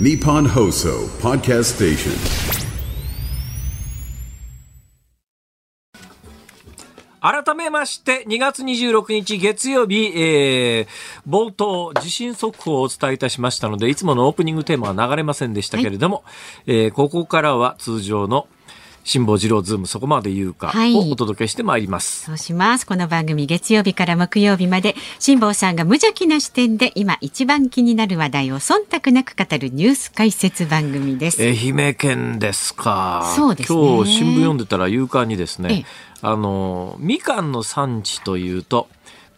Nippon Hoso Podcast Station. 改めまして、2月26日月曜日、えー、冒頭、地震速報をお伝えいたしましたので、いつものオープニングテーマは流れませんでしたけれども、えーここからは通常の辛坊治郎ズームそこまで言うかはいをお届けしてまいります。そうします。この番組月曜日から木曜日まで辛坊さんが無邪気な視点で今一番気になる話題を忖度なく語るニュース解説番組です。愛媛県ですか。そうですね今日新聞読んでたら夕刊にですねええ、あの、みかんの産地というと、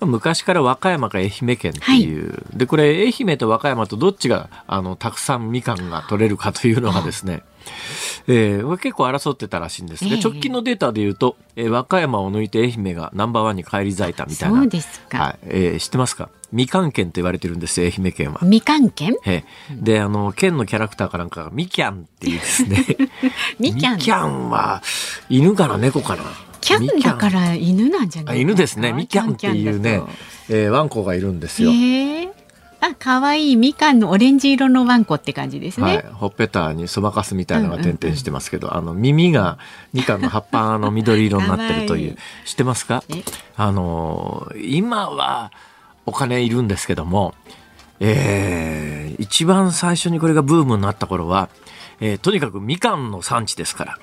まあ昔から和歌山か愛媛県っていう、で、これ愛媛と和歌山とどっちが、あの、たくさんみかんが取れるかというのがですね、えー結構争ってたらしいんですね。ええ直近のデータで言うと、えー和歌山を抜いて愛媛がナンバーワンに返り咲いたみたいな。そうですかはい。えー知ってますか？みかん県と言われてるんですよ、愛媛県は。みかん県？ええで、あの、県のキャラクターかなんかがミキャンっていうですね。みきゃんミキャンは、犬かな？猫かな？キャンだから犬なんじゃなあい犬ですね。ミキャンっていうね、えーワンコがいるんですよ。ええあ、可愛いみかんのオレンジ色のワンコって感じですね。はい、ほっぺたにそばかすみたいなのが点々してますけど、あの耳がみかんの葉っぱの緑色になってるという。かわ知ってますか？え？あのー今はお金いるんですけども、えー一番最初にこれがブームになった頃は、えーとにかくみかんの産地ですから。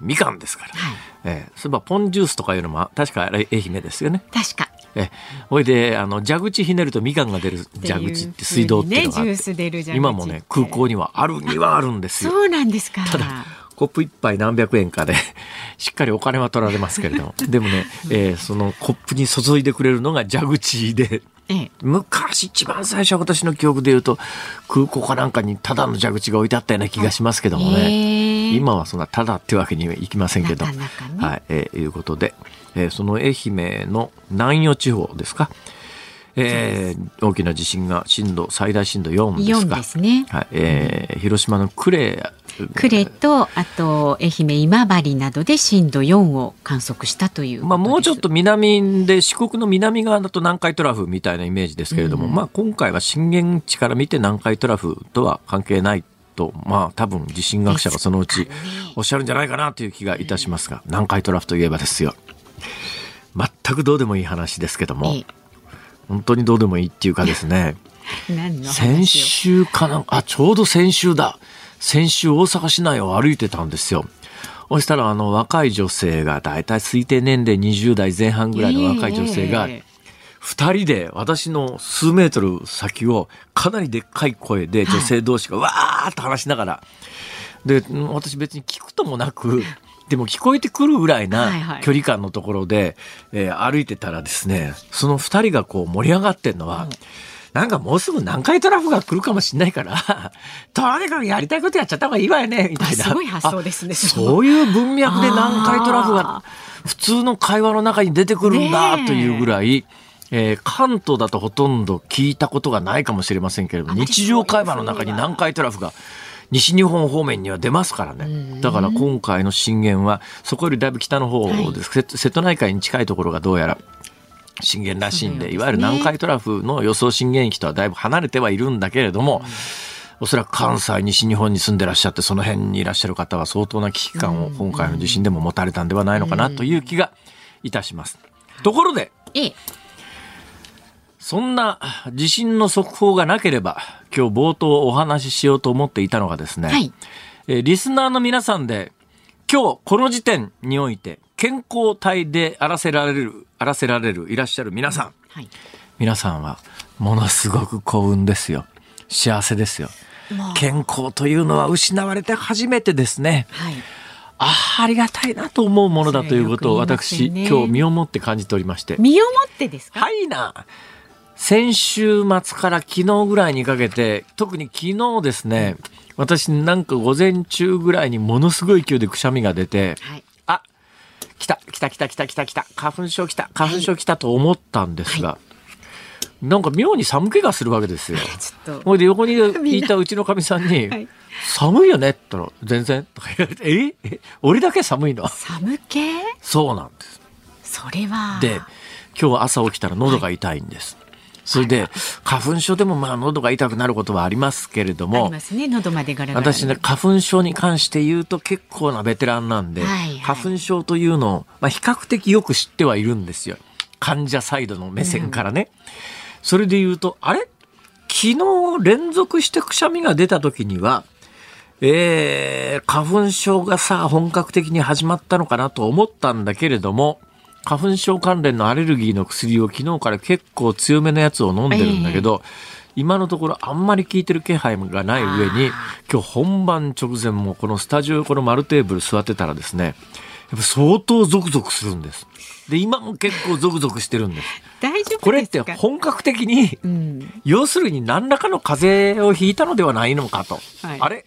みかんですから、はい。えーそういえばポンジュースとかいうのも確か愛媛ですよね。確か。えほいであの蛇口ひねるとみかんが出る蛇口って水道っていうのがあって。今もね空港にはあるにはあるんですよ。そうなんですか。ただコップ一杯何百円かで しっかりお金は取られますけれどもでもね、えーそのコップに注いでくれるのが蛇口でええ、昔一番最初私の記憶で言うと空港かなんかにただの蛇口が置いてあったような気がしますけどもね、へえ。今はそんなただってわけにはいきませんけど。ね。はい、えーいうことで、えーその愛媛の南予地方ですか、えー大きな地震が震度最大震度4です4かですね。はい。えー広島の呉呉とあと愛媛今治などで震度4を観測したという。まあ、もうちょっと南で四国の南側だと南海トラフみたいなイメージですけれども、まあ、今回は震源地から見て南海トラフとは関係ないと、まあ、多分地震学者がそのうちおっしゃるんじゃないかなという気がいたしますが南海トラフといえばですよ。全くどうでもいい話ですけどもえ本当にどうでもいいっていうかですね。先週かなあちょうど先週だ先週大阪市内を歩いてたんですよ。そしたらあの若い女性がだいたい推定年齢20代前半ぐらいの若い女性がええ二人で私の数メートル先をかなりでっかい声で女性同士がわーっと話しながら。でうん私別に聞くともなくでも聞こえてくるぐらいない距離感のところで、えー歩いてたらですねその二人がこう盛り上がってんのは、なんかもうすぐ南海トラフが来るかもしれないから、とにかくやりたいことやっちゃった方がいいわよね、みたいな。あすごい発想ですねあそういう文脈で南海トラフあが普通の会話の中に出てくるんだというぐらい、えー関東だとほとんど聞いたことがないかもしれませんけれども、日常会話の中に南海トラフが西日本方面には出ますからね。だから今回の震源はそこよりだいぶ北の方です。瀬瀬戸内海に近いところがどうやら震源らしいんで、いわゆる南海トラフの予想震源域とはだいぶ離れてはいるんだけれども、おそらく関西、西日本に住んでらっしゃって、その辺にいらっしゃる方は相当な危機感を今回の地震でも持たれたんではないのかなという気がいたします。ところで、ええ。そんな地震の速報がなければ、今日冒頭お話ししようと思っていたのがですね、はい。えーリスナーの皆さんで、今日この時点において、健康体であらせられる、あらせられる、いらっしゃる皆さん、はい皆さんはものすごく幸運ですよ。幸せですよ。健康というのは失われて初めてですね。はいああ、ありがたいなと思うものだということを私、ね今日身をもって感じておりまして。身をもってですか？はいな。先週末から昨日ぐらいにかけて、特に昨日ですね、私なんか午前中ぐらいにものすごい勢いでくしゃみが出て、はいあ、来た、来た来た来た来た来た、花粉症来た、花粉症来たと思ったんですが、なんか妙に寒気がするわけですよ。ほいで横にいたうちのかみさんに、はい。寒いよねって言ったら、全然。とか言われて、え？え？俺だけ寒いの？寒気？そうなんです。それは。で、今日朝起きたら喉が痛いんです。それで花粉症でもまあ喉が痛くなることはありますけれどあもりますね。喉までガラガラ私ね花粉症に関して言うと結構なベテランなんで、はいはい。花粉症というのを、まあ、比較的よく知ってはいるんですよ。患者サイドの目線からね、それで言うとあれ？昨日連続してくしゃみが出た時にはえー、花粉症がさ本格的に始まったのかなと思ったんだけれども花粉症関連のアレルギーの薬を昨日から結構強めのやつを飲んでるんだけど、今のところあんまり効いてる気配がない上に今日本番直前もこのスタジオこの丸テーブル座ってたらですねやっぱ相当ゾクゾクするんです。で今も結構ゾクゾクしてるんです。大丈夫これって本格的にうん、要するに何らかの風邪をひいたのではないのかと。はいあれ？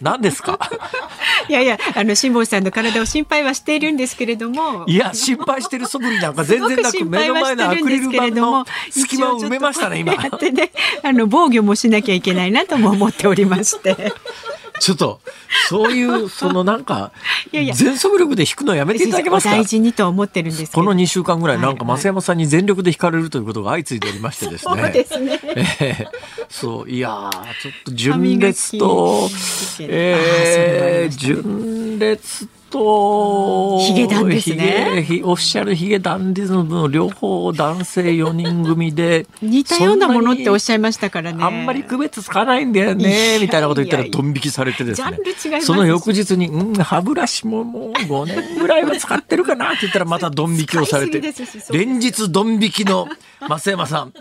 何ですか？いやいやあの辛坊さんの体を心配はしているんですけれどもいや、心配してる素振りなんか全然なく、目の前のアクリル板の隙間を埋めましたね、今。やってね、あの防御もしなきゃいけないなとも思っておりまして。ちょっと、そういう、そのなんか、いやいや全速力で弾くのやめていただけますか大事にとは思ってるんです。この2週間ぐらい、なんか増山さんに全力で弾かれるということが相次いでおりましてですそうね。ですね。え えそう、いやー、ちょっと純烈とえー、純烈と、ヒゲダンですね。ヒゲヒオフィシャルヒゲダンディズムの両方男性4人組で、似たようなものっておっしゃゃいましたからね。あんまり区別つかないんだよね、みたいなこと言ったらドン引きされてですね。ジャンル違います。しその翌日に、うん、歯ブラシももう5年ぐらいは使ってるかなって言ったらまたドン引きをされて。連日ドン引きの増山さん、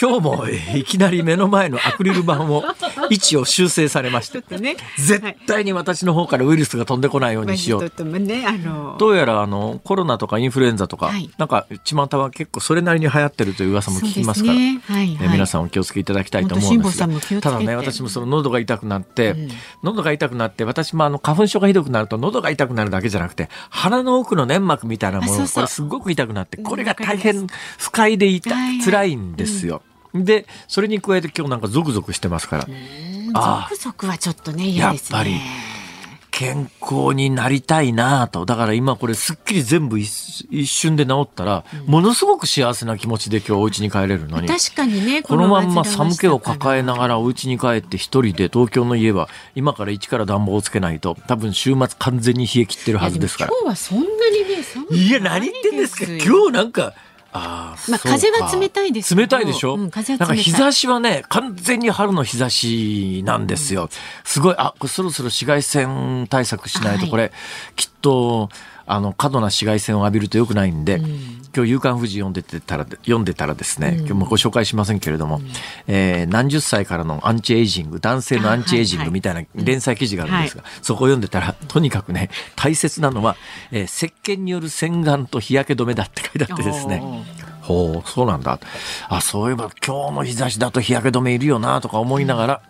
今日もえーいきなり目の前のアクリル板を位置を修正されまして、ね、絶対に私の方からウイルスが飛んでこないようにしよう。ともね、あの、どうやらあのコロナとかインフルエンザとか、はい。なんか巷は結構それなりに流行ってるという噂も聞きますから、ねはいはい。え皆さんお気をつけいただきたいと思うんですがただね私もその喉が痛くなって、喉が痛くなって私もあの花粉症がひどくなると喉が痛くなるだけじゃなくて鼻の奥の粘膜みたいなものこれすごく痛くなってこれが大変不快で痛はいはい辛いんですよ。でそれに加えて今日なんかゾクゾクしてますから。あゾクゾクはちょっとね、嫌ですね。やっぱり健康になりたいなと。だから今これすっきり全部一一瞬で治ったら、ものすごく幸せな気持ちで今日お家に帰れるのに。確かにね、このまんま寒気を抱えながらお家に帰って一人で東京の家は今から一から暖房をつけないと多分週末完全に冷え切ってるはずですから今日はそんなにね、寒いいや、何言ってんですかよ今日なんか、ああ、まあ風は冷たいです冷たいでしょ、うん風はなんか日差しはね、完全に春の日差しなんですよ。すごい、あ、これそろそろ紫外線対策しないと、はい。これ、きっと、あの、過度な紫外線を浴びると良くないんで、今日、夕刊富士読んでてたら、読んでたらですね、今日もご紹介しませんけれども、えー何十歳からのアンチエイジング、男性のアンチエイジングみたいな連載記事があるんですが、そこを読んでたら、とにかくね、大切なのは、えー石鹸による洗顔と日焼け止めだって書いてあってですね、ほう、そうなんだ。あ、そういえば今日の日差しだと日焼け止めいるよなとか思いながら、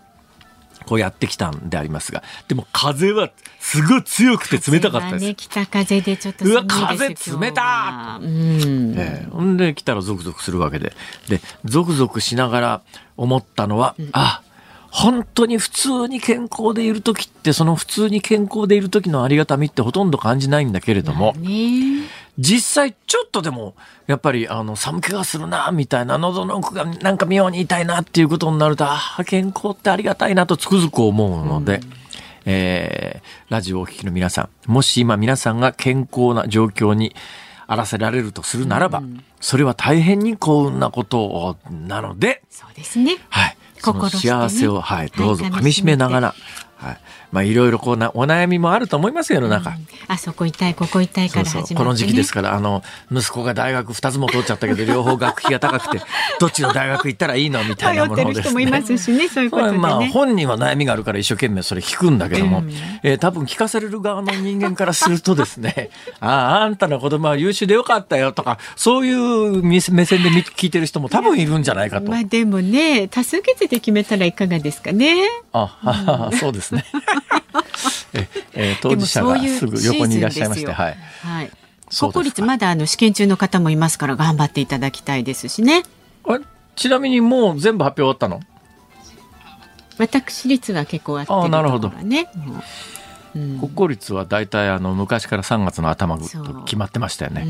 こうやってきたんでありますが、でも風はすごい強くて冷たかったです。ね、北風でちょっとうわ風冷たうん。ええほんで来たらゾクゾクするわけで。で、ゾクゾクしながら思ったのは、あ、本当に普通に健康でいる時って、その普通に健康でいる時のありがたみってほとんど感じないんだけれども、ね実際ちょっとでも、やっぱりあの寒気がするな、みたいな、喉の奥がなんか妙に痛いなっていうことになると、ああ、健康ってありがたいなとつくづく思うので、えーラジオをお聞きの皆さん、もし今皆さんが健康な状況にあらせられるとするならば、それは大変に幸運なことなので、そうですね。はい。心ね幸せを、はい、どうぞはい噛み締めながら、はい。まあ、いろいろこうな、お悩みもあると思いますよ、世の中。あそこ痛い、ここ痛いからね。そうそうこの時期ですから、あの、息子が大学2つも取っちゃったけど、両方学費が高くて、どっちの大学行ったらいいのみたいなものをですね。いますしね、そういうことでね。まあ、本人は悩みがあるから一生懸命それ聞くんだけども、うんえー多分聞かされる側の人間からするとですね、ああ、あんたの子供は優秀でよかったよとか、そういう目目線で見聞いてる人も多分いるんじゃないかと。まあでもね、多数決で決めたらいかがですかね。あ、ははそうですね。ええー当事者がすぐ横にいらっしゃいまして、はい。はい。国公立まだあの試験中の方もいますから頑張っていただきたいですしね。ちなみにもう全部発表終わったの？私立は結構あってるあなるほどところはね。もう国公立は大体あの昔から3月の頭と決まってましたよね。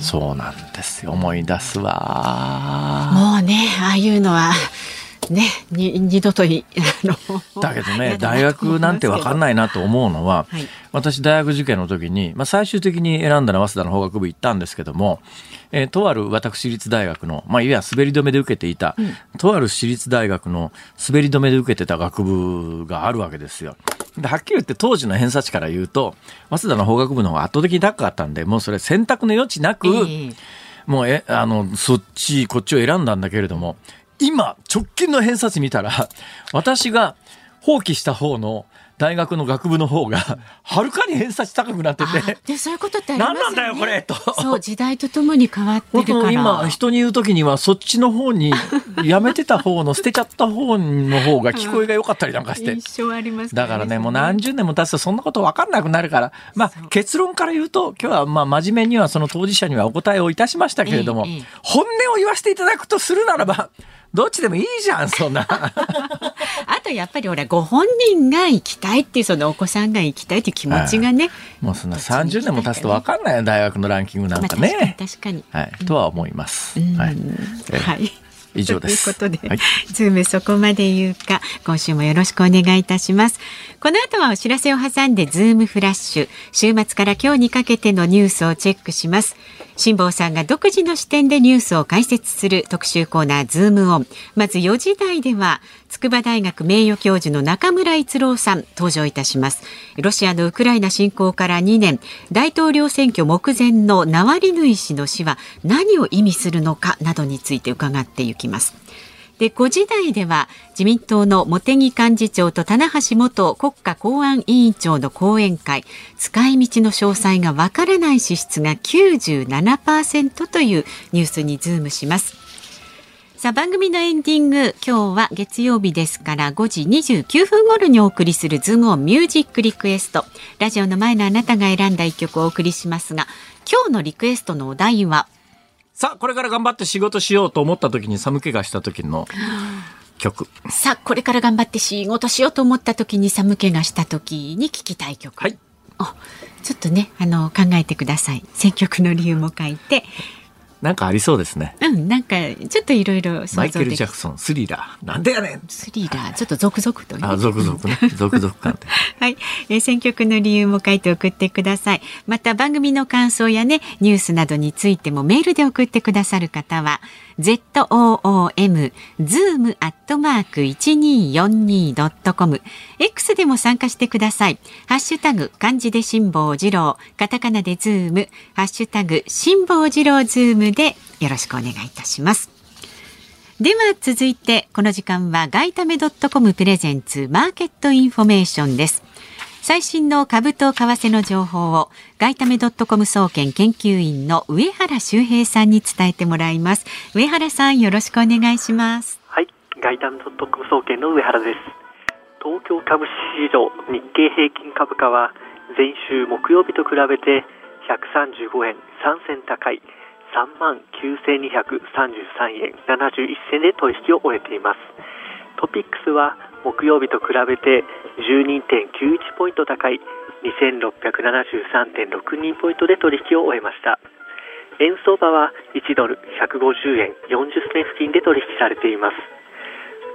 そうなんですよ思い出すわ。もうねああいうのはね、に二度といだけどね大学なんて分かんないなと思うのは、はい、私大学受験の時に、まあ、最終的に選んだのは早稲田の法学部行ったんですけども、えー、とある私立大学の、まあ、いわゆる滑り止めで受けていた、うん、とある私立大学の滑り止めで受けてた学部があるわけですよ。ではっきり言って当時の偏差値から言うと早稲田の法学部の方が圧倒的に高かったんでもうそれ選択の余地なく、えーもうえあのそっちこっちを選んだんだけれども今、直近の偏差値見たら、私が放棄した方の大学の学部の方が、はるかに偏差値高くなってて。で、そういうことってありますね。何なんだよ、これと。そう、時代とともに変わってるから。今、人に言うときには、そっちの方に、やめてた方の、捨てちゃった方の方が聞こえが良かったりなんかして。印象あります、ね、だからね、もう何十年も経つとそんなこと分かんなくなるから、まあ、結論から言うと、今日はまあ、真面目にはその当事者にはお答えをいたしましたけれども、ええ、本音を言わせていただくとするならば、どっちでもいいじゃん、そんな。あとやっぱり俺ご本人が行きたいっていうそのお子さんが行きたいっていう気持ちがね。もうそんな30年も経つと分かんないよ、大学のランキングなんかね。確かに。はい。とは思います。はい。はい。以上です。ということで、はい、ズームそこまで言うか、今週もよろしくお願いいたします。この後はお知らせを挟んでズームフラッシュ、週末から今日にかけてのニュースをチェックします。辛坊さんが独自の視点でニュースを解説する特集コーナーズームオン。まず4時台では、筑波大学名誉教授の中村逸郎さん登場いたします。ロシアのウクライナ侵攻から2年、大統領選挙目前のナワリヌイ氏の死は何を意味するのかなどについて伺っていきます。で5時台では自民党の茂木幹事長と棚橋元国家公安委員長の後援会使い道の詳細がわからない支出が97%というニュースにズームします。さあ番組のエンディング今日は月曜日ですから5時29分頃にお送りするズームオンミュージックリクエスト。ラジオの前のあなたが選んだ一曲をお送りしますが今日のリクエストのお題はさあ、これから頑張って仕事しようと思った時に寒気がした時の曲。さあ、これから頑張って仕事しようと思った時に寒気がした時に聴きたい曲。はい。あ、ちょっとね、あの、考えてください。選曲の理由も書いて。なんかありそうですね。うん、なんかちょっといろいろマイケル・ジャクソン、スリラー。なんでやねんスリラー、ちょっと続々とね。あ、続々ね。続々感はい、えー。選曲の理由も書いて送ってください。また番組の感想やね、ニュースなどについてもメールで送ってくださる方は、zoom zoom アットマーク 1242.com X でも参加してください。ハッシュタグ漢字で辛坊治郎、カタカナでズーム、ハッシュタグ辛坊治郎ズームでよろしくお願いいたします。では続いてこの時間は外為ドットコムプレゼンツマーケットインフォメーションです。最新の株と為替の情報を外為ドットコム総研研究員の上原修平さんに伝えてもらいます。上原さんよろしくお願いします。はい。外為ドットコム総研の上原です。東京株式市場日経平均株価は前週木曜日と比べて135円3銭高い。3万9233円71銭で取引を終えています。トピックスは木曜日と比べて12.91ポイント高い2673.62ポイントで取引を終えました。円相場は1ドル150円40銭付近で取引されています。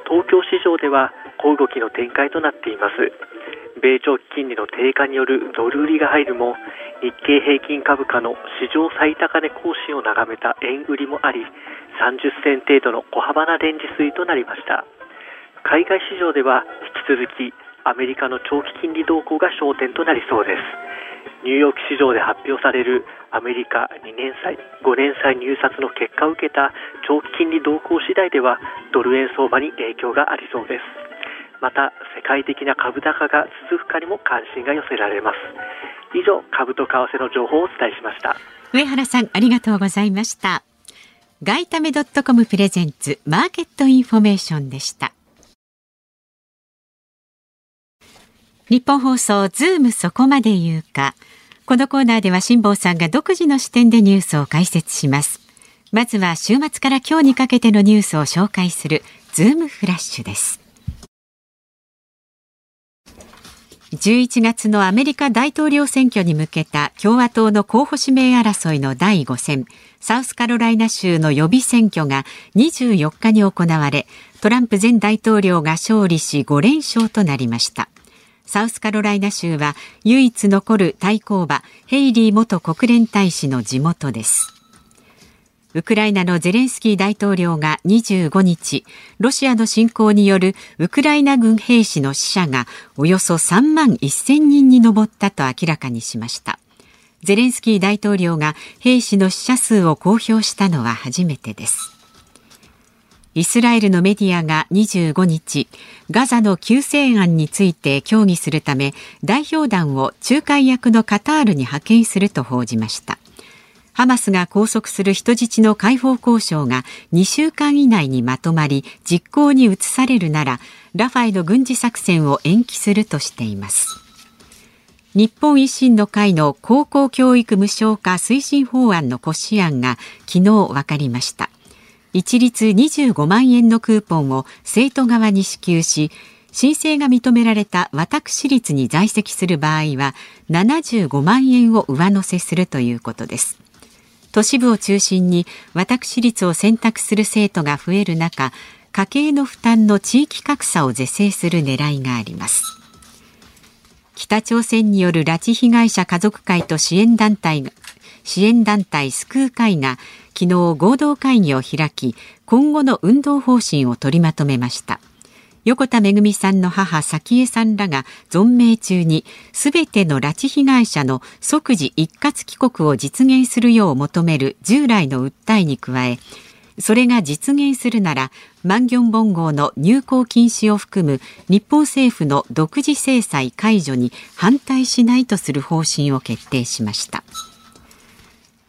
東京市場では小動きの展開となっています。米長期金利の低下によるドル売りが入るも日経平均株価の史上最高値更新を眺めた円売りもあり30銭程度の小幅なレンジ推移となりました。海外市場では引き続きアメリカの長期金利動向が焦点となりそうです。ニューヨーク市場で発表されるアメリカ2年債5年債入札の結果を受けた長期金利動向次第ではドル円相場に影響がありそうです。また世界的な株高が続くかにも関心が寄せられます。以上株と為替の情報をお伝えしました。上原さんありがとうございました。外為ドットコムプレゼンツマーケットインフォメーションでした。ニッポン放送ズームそこまで言うか。このコーナーでは辛坊さんが独自の視点でニュースを解説します。まずは週末から今日にかけてのニュースを紹介するズームフラッシュです。11月のアメリカ大統領選挙に向けた共和党の候補指名争いの第5戦、サウスカロライナ州の予備選挙が24日に行われ、トランプ前大統領が勝利し5連勝となりました。サウスカロライナ州は唯一残る対抗馬ヘイリー元国連大使の地元です。ウクライナのゼレンスキー大統領が25日、ロシアの侵攻によるウクライナ軍兵士の死者がおよそ3万1000人に上ったと明らかにしました。ゼレンスキー大統領が兵士の死者数を公表したのは初めてです。イスラエルのメディアが25日、ガザの救世案について協議するため、代表団を仲介役のカタールに派遣すると報じました。ハマスが拘束する人質の解放交渉が2週間以内にまとまり実行に移されるならラファの軍事作戦を延期するとしています日本維新の会の高校教育無償化推進法案の骨子案が昨日分かりました一律25万円のクーポンを生徒側に支給し申請が認められた私立に在籍する場合は75万円を上乗せするということです。都市部を中心に私立を選択する生徒が増える中家計の負担の地域格差を是正する狙いがあります。北朝鮮による拉致被害者家族会と支援団体が支援団体救う会が昨日合同会議を開き今後の運動方針を取りまとめました横田めぐみさんの母早紀江さんらが存命中にすべての拉致被害者の即時一括帰国を実現するよう求める従来の訴えに加えそれが実現するならマンギョンボン号の入港禁止を含む日本政府の独自制裁解除に反対しないとする方針を決定しました。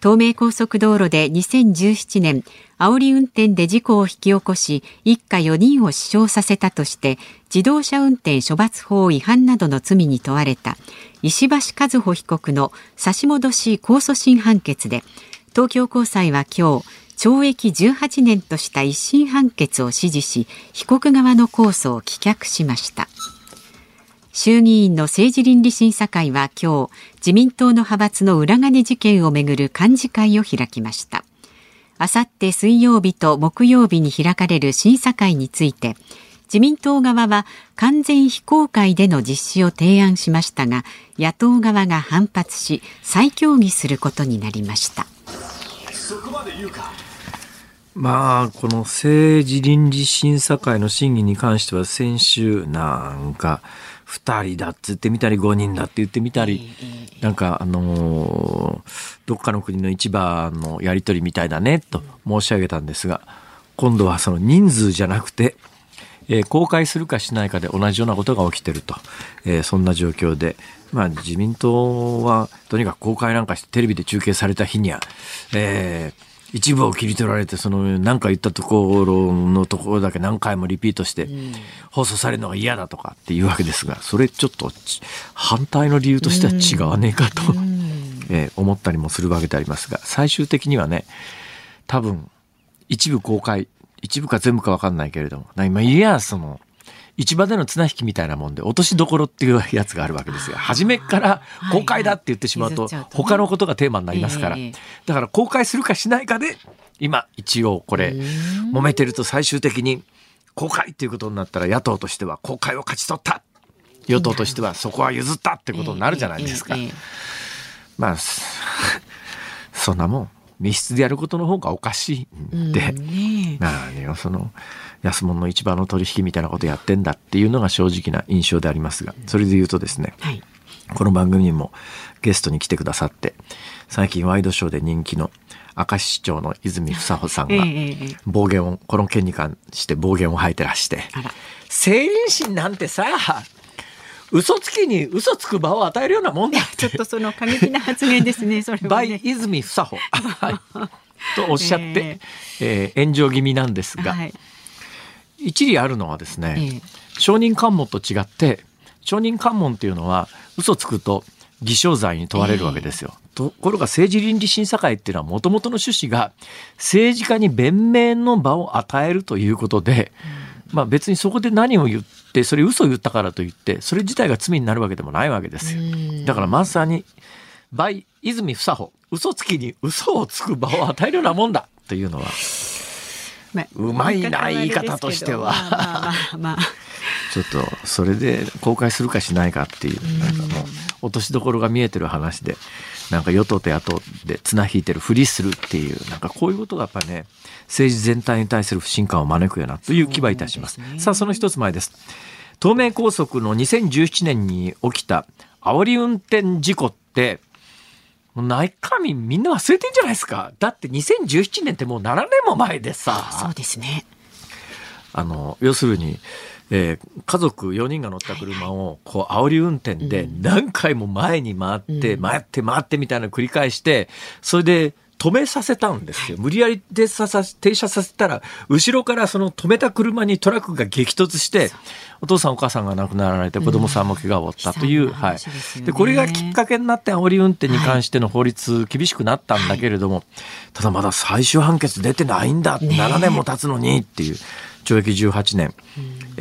東名高速道路で2017年煽り運転で事故を引き起こし一家4人を死傷させたとして自動車運転処罰法違反などの罪に問われた石橋和歩被告の差し戻し控訴審判決で東京高裁は今日懲役18年とした一審判決を支持し被告側の控訴を棄却しました。衆議院の政治倫理審査会は今日自民党の派閥の裏金事件をめぐる幹事会を開きました。あさって水曜日と木曜日に開かれる審査会について自民党側は完全非公開での実施を提案しましたが野党側が反発し再協議することになりました。まあこの政治倫理審査会の審議に関しては先週なんか。2人だっつってみたり5人だって言ってみたり、なんかあのー、どっかの国の市場のやり取りみたいだねと申し上げたんですが、今度はその人数じゃなくて、えー、公開するかしないかで同じようなことが起きてると、えー、そんな状況で、まあ自民党はとにかく公開なんかしてテレビで中継された日には、えー一部を切り取られて、その何か言ったところのところだけ何回もリピートして、放送されるのが嫌だとかっていうわけですが、それちょっと反対の理由としては違わねえかと、えー、思ったりもするわけでありますが、最終的にはね、多分、一部公開、一部か全部かわかんないけれども、今、いや、その、市場での綱引きみたいなもんで落としどころっていうやつがあるわけですよ。初めから公開だって言ってしまうと他のことがテーマになりますから。だから公開するかしないかで今一応これ揉めてると最終的に公開っていうことになったら野党としては公開を勝ち取った。与党としてはそこは譲ったってことになるじゃないですか。まあそんなもん密室でやることの方がおかしいんで、何よその安物の市場の取引みたいなことやってんだっていうのが正直な印象でありますがそれで言うとですね、はい、この番組にもゲストに来てくださって最近ワイドショーで人気の明石市長の泉房穂さんが暴言をこの件に関して暴言を吐いてら。して政倫審なんてさ嘘つきに嘘つく場を与えるようなもんだ。ちょっとその過激な発言ですね それは、ね、泉房穂、はい、とおっしゃって、えー、えー、炎上気味なんですが、はい一理あるのはですね、ええ、証人喚問と違って証人喚問っていうのは嘘つくと偽証罪に問われるわけですよ。え、ところが政治倫理審査会っていうのはもともとの趣旨が政治家に弁明の場を与えるということで、うん、まあ別にそこで何を言っってそれ嘘言ったからといってそれ自体が罪になるわけでもないわけですよ。だからまさに倍泉房穂嘘つきに嘘をつく場を与えるようなもんだというのはまあうまいな言い方としては。ちょっとそれで公開するかしないかっていうなんかもう落としどころが見えてる話でなんか与党と野党で綱引いてるふりするっていうなんかこういうことがやっぱね政治全体に対する不信感を招くよなという気はいたします。さあその一つ前です。東名高速の2017年に起きた煽り運転事故ってもう内科民みんな忘れてんじゃないですか。だって2017年ってもう7年も前でさ。そうですね。あの要するに、えー家族4人が乗った車をこう煽り運転で何回も前に回って、うん。回って回ってみたいなのを繰り返してそれで止めさせたんですよ。無理やり停車させたら後ろからその止めた車にトラックが激突してお父さんお母さんが亡くなられて子供さんも怪我を負ったという、悲惨なはい。話でこれがきっかけになって煽り運転に関しての法律厳しくなったんだけれども、ただまだ最終判決出てないんだ、ねえ。7年も経つのにっていう懲役18年、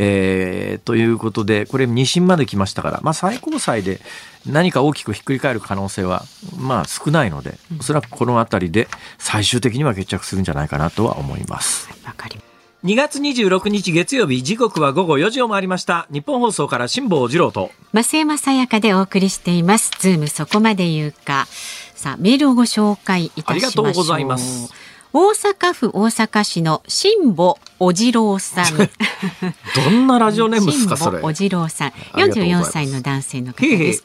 えーということでこれ2審まで来ましたから、まあ、最高裁で何か大きくひっくり返る可能性はまあ少ないのでおそらくこの辺りで最終的には決着するんじゃないかなとは思います。わかります。2月26日月曜日時刻は午後4時を回りました日本放送から辛坊治郎と増山さやかでお送りしています。ズームそこまで言うか。さあ、メールをご紹介いたしましょう。ありがとうございます。大阪府大阪市の辛坊おじろうさん。どんなラジオネームですかそれ辛坊おじろうさん。ありがとうございま44す歳の男性の方です。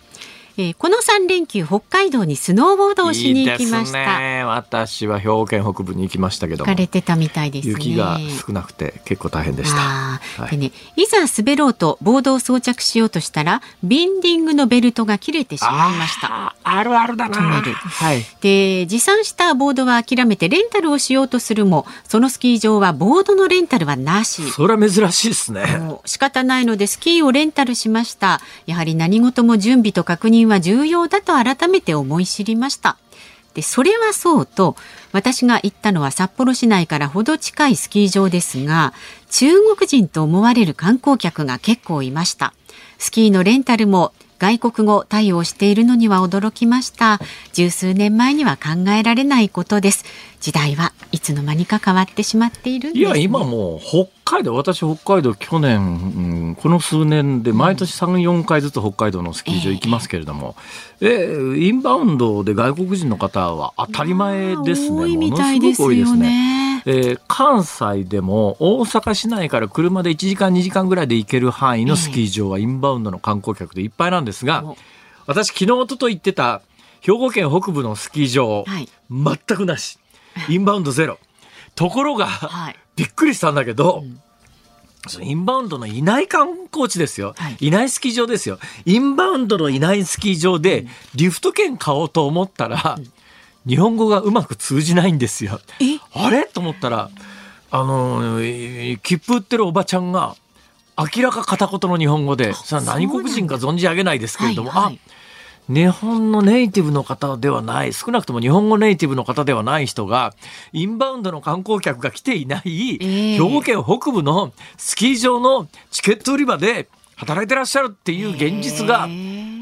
えーこの3連休北海道にスノーボードをしに行きました。いいですね。私は兵庫県北部に行きましたけどもれてたみたいですね。雪が少なくて結構大変でした。はいでね、いざ滑ろうとボードを装着しようとしたらビンディングのベルトが切れてしまいました。あるあるだな。はい。で持参したボードは諦めてレンタルをしようとするもそのスキー場はボードのレンタルはなし。それは珍しいですね。仕方ないのでスキーをレンタルしました。やはり何事も準備と確認は重要だと改めて思い知りました。で、それはそうと、私が行ったのは札幌市内からほど近いスキー場ですが、中国人と思われる観光客が結構いました。スキーのレンタルも外国語対応しているのには驚きました。十数年前には考えられないことです。時代はいつの間にか変わってしまっているんです、ね。いや今もう北海道私北海道去年、うんこの数年で毎年34回ずつ北海道のスキー場行きますけれども、えインバウンドで外国人の方は当たり前ですね。多いみものすたいですごく多いですよね。ね。えー関西でも大阪市内から車で1時間2時間ぐらいで行ける範囲のスキー場はインバウンドの観光客でいっぱいなんですが、お。私昨日一昨日行ってた兵庫県北部のスキー場、はい。全くなし。インバウンドゼロ。ところが、はいびっくりしたんだけど、ん。そのインバウンドのいない観光地ですよ、はい。い、ないスキー場ですよ。インバウンドのいないスキー場でリフト券買おうと思ったら、日本語がうまく通じないんですよ。え？あれ？と思ったらあのえー切符売ってるおばちゃんが明らか片言の日本語でさあ何国人か存じ上げないですけれども、はいはい。あ日本のネイティブの方ではない少なくとも日本語ネイティブの方ではない人がインバウンドの観光客が来ていない、ええ。兵庫県北部のスキー場のチケット売り場で働いてらっしゃるっていう現実が、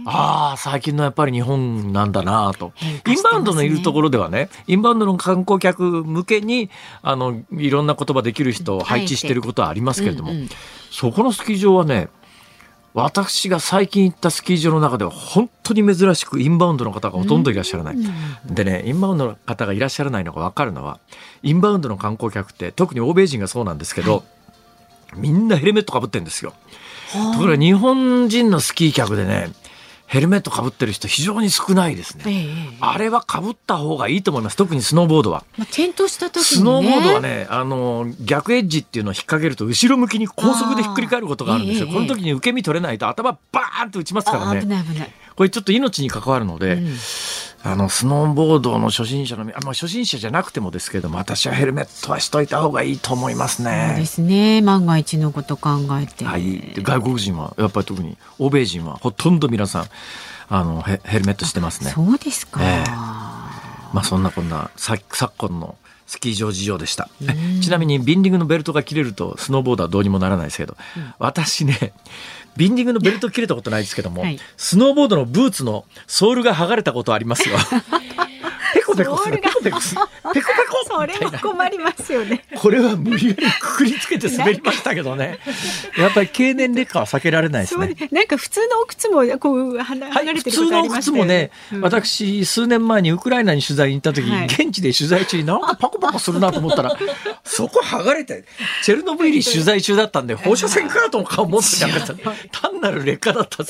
ああ最近のやっぱり日本なんだなと、インバウンドのいるところではねインバウンドの観光客向けにあのいろんな言葉できる人を配置していることはありますけれども、そこのスキー場はね私が最近行ったスキー場の中では本当に珍しくインバウンドの方がほとんどいらっしゃらない。でねインバウンドの方がいらっしゃらないのが分かるのはインバウンドの観光客って特に欧米人がそうなんですけど、みんなヘルメットかぶってるんですよ。ところが日本人のスキー客でねヘルメットかぶってる人非常に少ないですね。ええあれはかぶった方がいいと思います特にスノーボードは。まあ、転倒した時にねスノーボードはねあの逆エッジっていうのを引っ掛けると後ろ向きに高速でひっくり返ることがあるんですよ。あーこの時に受け身取れないと頭バーンと打ちますからね。ない危ない、これちょっと命に関わるので、うんあのスノーボードの初心者のみあまあ初心者じゃなくてもですけども私はヘルメットはしといた方がいいと思いますそうでね。すね。万が一のこと考えて、はい、で外国人はやっぱり特に欧米人はほとんど皆さんあのヘヘルメットしてますね。そうですか、ええ。まあそんなこんなさ昨今のスキー場事情でした。ちなみにビンディングのベルトが切れるとスノーボードはどうにもならないですけど、私ね、ビンディングのベルト切れたことないですけども、はいスノーボードのブーツのソールが剥がれたことありますよ。ペコペコする、ペコペコする、ペコペコ。それも困りますよね。これは無理やりくくりつけて滑りましたけどね。やっぱり経年劣化は避けられないですね。なんか普通のお靴もこう離れてる普通のことありましたよ靴もね、うん。私、数年前にウクライナに取材に行った時、はい。現地で取材中になんかパコパコするなと思ったら、そこ剥がれて、チェルノブイリ取材中だったんで、放射線カートンか思ってたんです単なる劣化だった。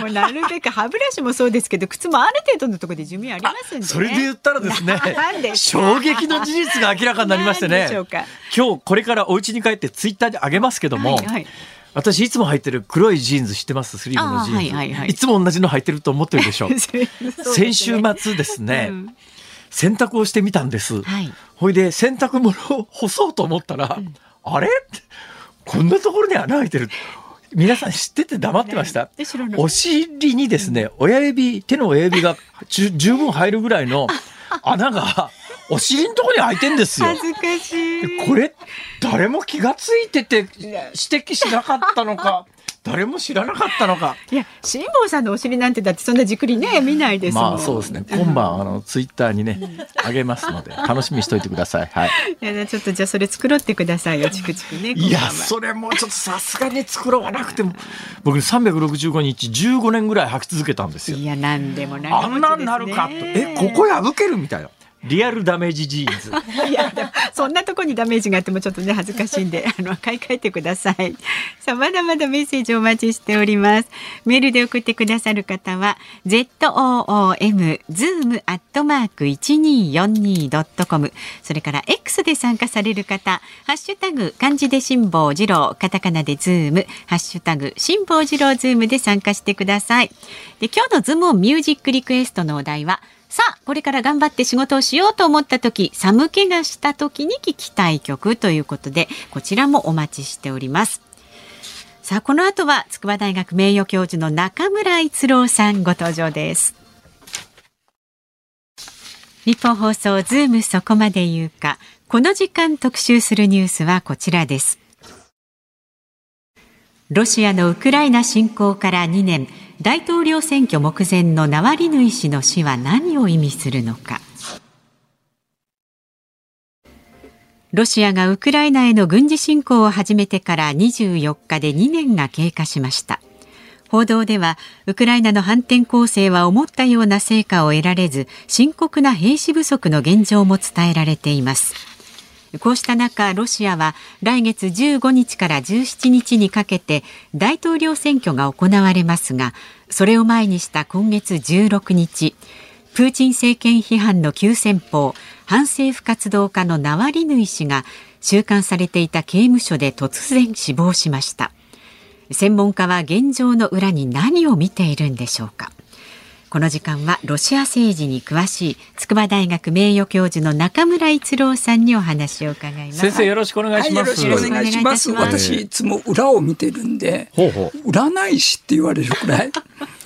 もうなるべく歯ブラシもそうですけど靴もある程度のところで寿命ありますんでね。それで言ったらですね。衝撃の事実が明らかになりましてね。今日これからお家に帰ってツイッターで上げますけども、はいはい。私いつも履いてる黒いジーンズ知ってますスリムのジーンズ、はいはいはい。いつも同じの履いてると思ってるでしょう。ね。先週末ですね、うん。洗濯をしてみたんです、はい。ほいで洗濯物を干そうと思ったら、あれ？こんなところに穴開いてる。皆さん知ってて黙ってました。お尻にですね親指手の親指が十分入るぐらいの穴がお尻のところに開いてんですよ恥ずかしい。これ誰も気がついてて指摘しなかったのか誰も知らなかったのか。いや辛坊さんのお尻なんてだってそんなじっくりね見ないですもん。まあそうですね。今晩あのツイッターにねあげますので楽しみにしといてください。はい。いやちょっとじゃあそれ作ろってくださいよチクチクね。いやそれもちょっとさすがに作ろうがなくても僕ね365日15年ぐらい履き続けたんですよ。いやなんでもなんであんもなんなるかと。えここ破けるみたいなリアルダメージジーンズ いやそんなとこにダメージがあってもちょっとね恥ずかしいんで あの買い替えてください。さあまだまだメッセージお待ちしております。メールで送ってくださる方は z o o m zoom アットマーク一二四二ドットコムそれから X で参加される方ハッシュタグ漢字で辛坊治郎カタカナでズームハッシュタグ辛坊治郎ズームで参加してください。で今日のズームミュージックリクエストのお題はさあこれから頑張って仕事をしようと思った時寒気がした時に聞きたい曲ということでこちらもお待ちしております。さあこの後は筑波大学名誉教授の中村逸郎さんご登場です。ニッポン放送ズームそこまで言うか。この時間特集するニュースはこちらです。ロシアのウクライナ侵攻から2年。大統領選挙目前のナワリヌイ氏の死は何を意味するのか。ロシアがウクライナへの軍事侵攻を始めてから24日で2年が経過しました。報道ではウクライナの反転攻勢は思ったような成果を得られず深刻な兵士不足の現状も伝えられています。こうした中、ロシアは来月15日から17日にかけて大統領選挙が行われますが、それを前にした今月16日、プーチン政権批判の急先鋒、反政府活動家のナワリヌイ氏が収監されていた刑務所で突然死亡しました。専門家は現状の裏に何を見ているんでしょうか。この時間はロシア政治に詳しい筑波大学名誉教授の中村逸郎さんにお話を伺います。先生よろしくお願いします、はい、よろしくお願いします。私いつも裏を見てるんで、ほうほ占い師って言われるくらい。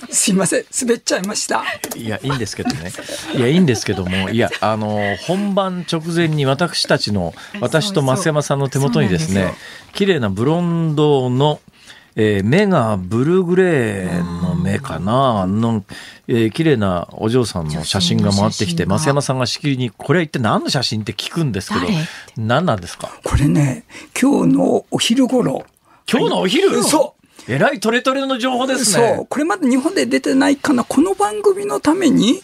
すいません、滑っちゃいました。いやいいんですけどねいやいいんですけどもいやあの本番直前に私たちの私と増山さんの手元にですねそうなんで綺麗なブロンドのえー目がブルーグレーの目かなの、えー綺麗なお嬢さんの写真が回ってきて増山さんがしきりに「これは一体何の写真?」って聞くんですけど誰？何なんですか？これね、今日のお昼頃。今日のお昼、そえらいトレトレの情報でう。すねそう。これまで日本で出てないかな。この番組のために、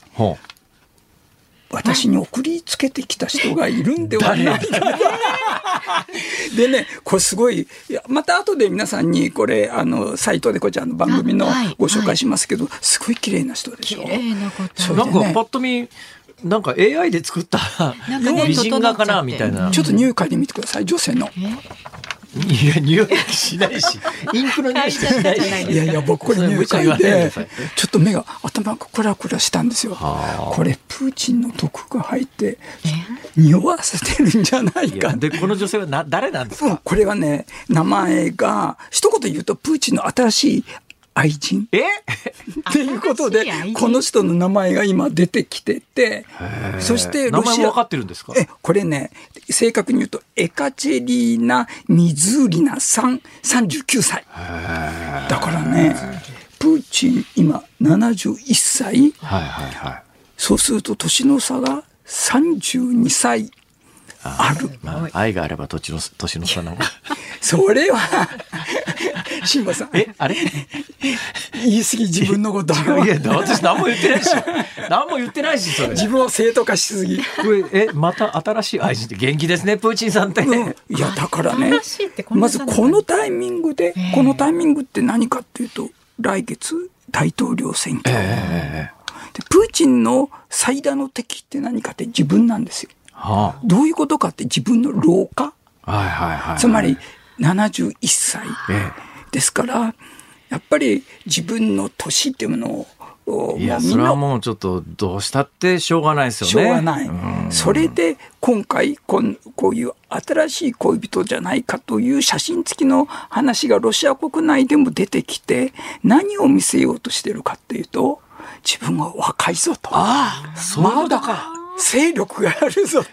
私に送りつけてきた人がいるんではないか。な。でね、これすごい、いやまた後で皆さんにこれ、あの、サイトでこちらの番組のご紹介しますけど、すごい綺麗な人でしょ？綺麗ななんかパッと見なんか AI で作ったなんかね美人画かな？みたいな。ちょっと匂い嗅いでみてください、女性の。いや、匂いしないし、インクの匂いしないし。いやいや、僕これ匂い嗅いそれ無茶言わないでちょっと目が、頭がクラクラしたんですよ。これ、プーチンの毒が入って、匂わせてるんじゃないか。で、この女性はな誰なんですか？うんこれはね、名前が、一言言うと、プーチンの新しい愛人？え？っていうことでこの人の名前が今出てきてて、そしてロシア名前も分かってるんですか？え、これね、正確に言うと、エカチェリーナ・ミズーリナさん、39歳。だからね、プーチン今71歳、はいはいはい。そうすると年の差が32歳ある。まあ、愛があれば年の年の差なのか。それは、辛坊さん、えあれ？言い過ぎ自分のこと。いや、私何も言ってないし。何も言ってないし、それ。自分を正当化しすぎ。え、また新しい愛人って元気ですね、プーチンさんって。うんいやだからねまずこのタイミングで、このタイミングって何かっていうと来月大統領選挙、ええでプーチンの最大の敵って何かって自分なんですよはどういうことかって自分の老化？あ、はいはいはい。つまり71歳えですからやっぱり自分の年っていうものをいや、それはもうちょっとどうしたってしょうがないですよね。しょうがないん。それで今回こん、こういう新しい恋人じゃないかという写真付きの話がロシア国内でも出てきて、何を見せようとしてるかっていうと、自分は若いぞと。ああ、そういうことか。勢力があるぞ。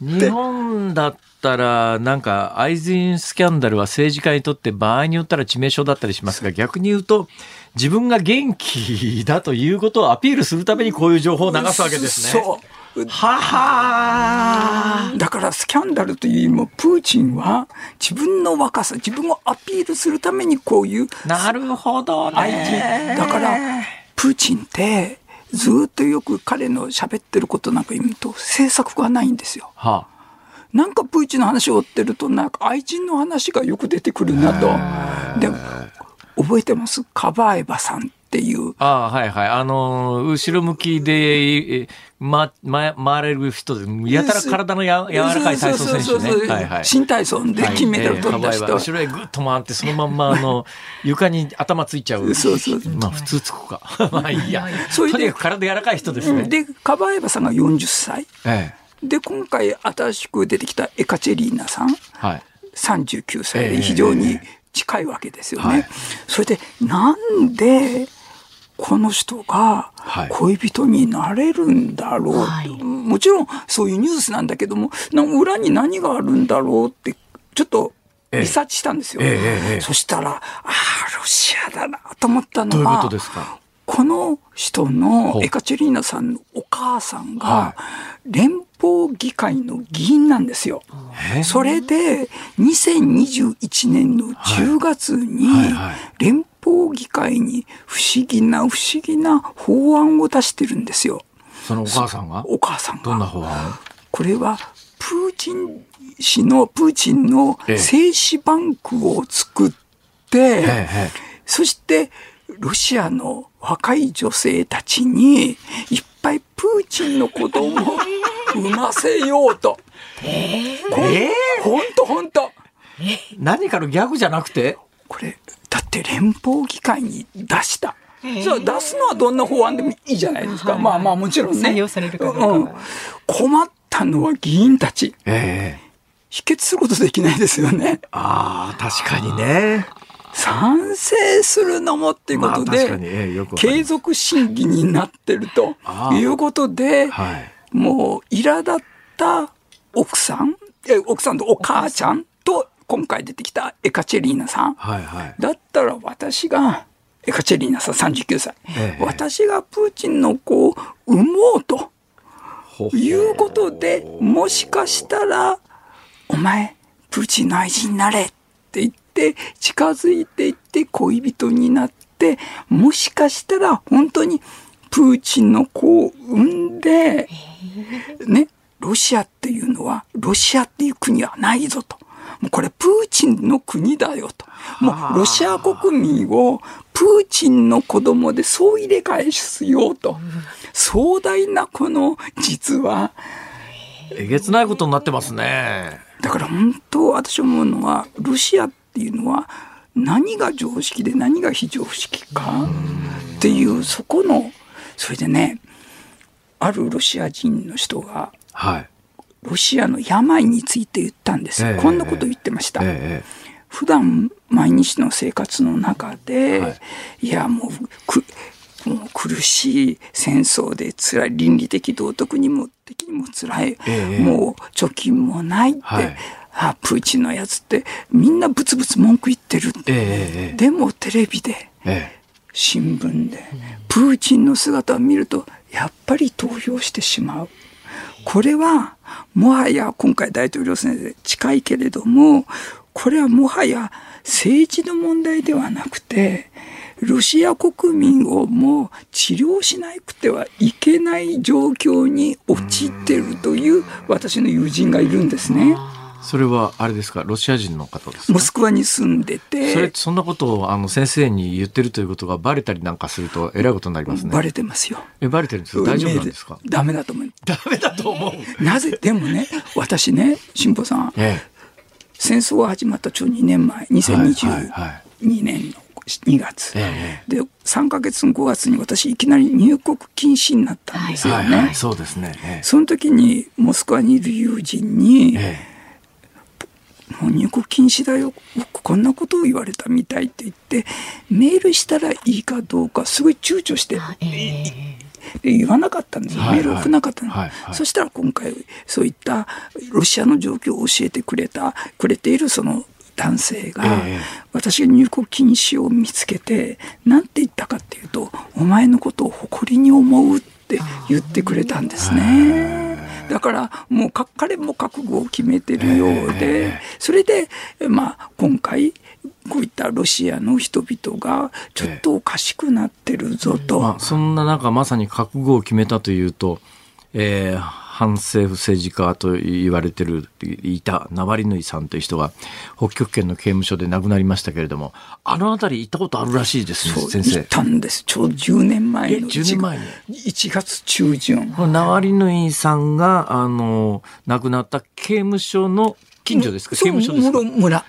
日本だったら、なんか、愛人スキャンダルは政治家にとって場合によったら致命傷だったりしますが、逆に言うと、自分が元気だということをアピールするためにこういう情報を流すわけですね。そう。ははだからスキャンダルというよりも、プーチンは自分の若さ、自分をアピールするためにこういうなるほどね。だからプーチンってずっとよく彼の喋ってることなんか言うと政策がないんですよ。はなんかプーチンの話を追ってるとなんか愛人の話がよく出てくるなと。で覚えてます？カバエバさんっていう。ああ、はいはい。あのー、後ろ向きで、えま、ま、回れる人で、やたら体のや柔らかい体操選手ね。そうそうそうそうはいはい。新体操で金メダル取った人。はいええ後ろへぐっと回って、そのまんま、あの、床に頭ついちゃう。そうそうまあ、普通つくか。まあいいや。それでとにかく体柔らかい人ですね。で、カバエバさんが40歳。ええ。で、今回新しく出てきたエカチェリーナさん。はい。39歳ええで非常に近いわけですよね。はいそれでなんでこの人がはい。恋人になれるんだろう、はい。もちろんそういうニュースなんだけどもな裏に何があるんだろうってちょっとリサーチしたんですよ。えええそしたらああロシアだなと思ったのはこの人ほのう。エカチェリーナさんのお母さんはが連邦議会の議員なんですよ。えそれで2021年の10月に連邦議会に不思議な不思議な法案を出してるんですよ。そのお母さんが？お母さんどんなが。法案？これはプーチン氏のプーチンのええ。精子バンクを作って、ええ。そしてロシアの若い女性たちにいっぱいプーチンの子供を産ませようと。えほんとほんと。何かのギャグじゃなくて？これ、だって連邦議会に出した。じゃあ出すのはどんな法案でもいいじゃないですか。はいまあまあもちろんね。採用されるかどうん困ったのは議員たち。ええ否決することできないですよね。ああ、確かにね。賛成するのもっていうことで、まあええよくわかります継続審議になってるということで、はい。もう苛立った奥さん、え奥さんとお母ちゃんと今回出てきたエカチェリーナさん。はいはい。だったら私が、エカチェリーナさん39歳、ええ私がプーチンの子を産もうとほいうことで、もしかしたら、お前、プーチンの愛人になれって言って、近づいていって恋人になって、もしかしたら本当にプーチンの子を産んで、ね、ロシアっていうのは、ロシアっていう国はないぞと。もうこれプーチンの国だよと。もうロシア国民をプーチンの子供で総入れ替えしようと。壮大なこの実は、えげつないことになってますね。だから本当私思うのは、ロシアっていうのは何が常識で何が非常識かっていうそこの、それでね、あるロシア人の人がはい。ロシアの病について言ったんです。よ。ええこんなこと言ってました。ええ普段毎日の生活の中で、はい。い、やもうくもう苦しい戦争で辛い倫理的道徳にも的にも辛い、ええもう貯金もないって、はい。あプーチンのやつってみんなブツブツ文句言ってる、えええ。でもテレビでええ。新聞でプーチンの姿を見るとやっぱり投票してしまう。これはもはや今回大統領選で近いけれどもこれはもはや政治の問題ではなくてロシア国民をもう治療しなくてはいけない状況に陥っているという私の友人がいるんですね。それはあれですか？ロシア人の方ですか？モスクワに住んでて。それそんなことをあの先生に言ってるということがバレたりなんかするとえらいことになりますね。バレてますよ。えバレてるんですか？大丈夫なんですか？ダメだと思う。ダメだと思う。なぜ？でもね、私ね、辛坊さん、え戦争が始まったちょうど2年前、はいはい2022はい。年の2月、え。で3か月の5月に私いきなり入国禁止になったんですえよね。はいはいそうですね。え。その時にモスクワにいる友人に、ええもう入国禁止だよ、僕こんなことを言われたみたいって言って、メールしたらいいかどうか、すごい躊躇して、で言わなかったんですよ、メール送らなかったの、はいはい。そしたら今回、そういったロシアの状況を教えてくれた、くれているその男性が、ええ。私が入国禁止を見つけて、なんて言ったかっていうと、お前のことを誇りに思うって言ってくれたんですね。だからもうか彼も覚悟を決めてるようで、それで、まあ、今回、こういったロシアの人々がちょっとおかしくなってるぞと。まあ、そんな中まさに覚悟を決めたというと、えー反政府政治家と言われてるいたナワリヌイさんという人が北極圏の刑務所で亡くなりましたけれどもあの辺り行ったことあるらしいですね先生。行ったんです。ちょうど10年前えの10年前に？1月中旬。ナワリヌイさんがあの亡くなった刑務所の近所ですか？刑務所ですか？村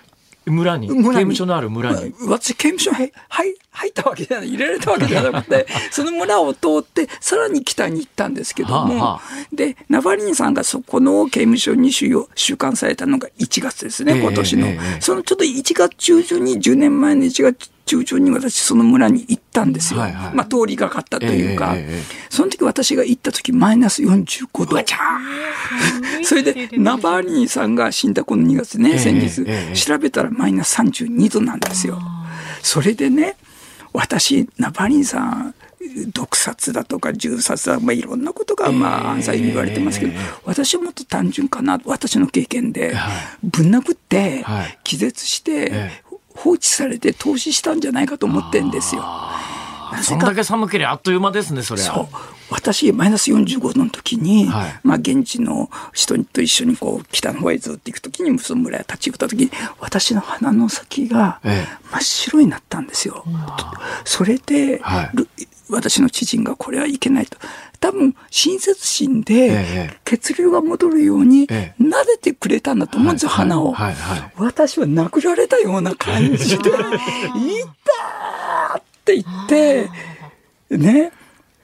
村村に。刑務所のある村に。私、刑務所へ入入ったわけじゃない、入れられたわけじゃなくて、その村を通って、さらに北に行ったんですけども、はあはで、ナバリンさんがそこの刑務所に収容収監されたのが1月ですね、ええ今年の。ええええ。そのちょっと1月中旬に、10年前の1月中旬に私、その村に行ったんですよ。はいはい。まあ、通りがかったというか、えええええその時私が行った時、マイナス45度。それで、ナバーリンさんが死んだこの2月ね、ええ先日、ええ調べたらマイナス32度なんですよ。それでね、私、ナバーリンさん、毒殺だとか銃殺だとか、まあ、いろんなことが、まあ、暗殺言われてますけど、私はもっと単純かな、私の経験で、ぶん殴ってはい、気絶してえ、放置されて投資したんじゃないかと思ってんですよ。そんだけ寒ければあっという間ですねそれそう。私、マイナス45度の時に、はいまあ、現地の人と一緒にこう、北の方へずっと行く時に、その村へ立ち寄った時に、私の鼻の先がえ真っ白になったんですよ。それで、はいる私の知人がこれはいけないと。多分、親切心でええ、血流が戻るように、え撫でてくれたんだと思うんですよ、を。私は殴られたような感じで、痛ーって言って、ね、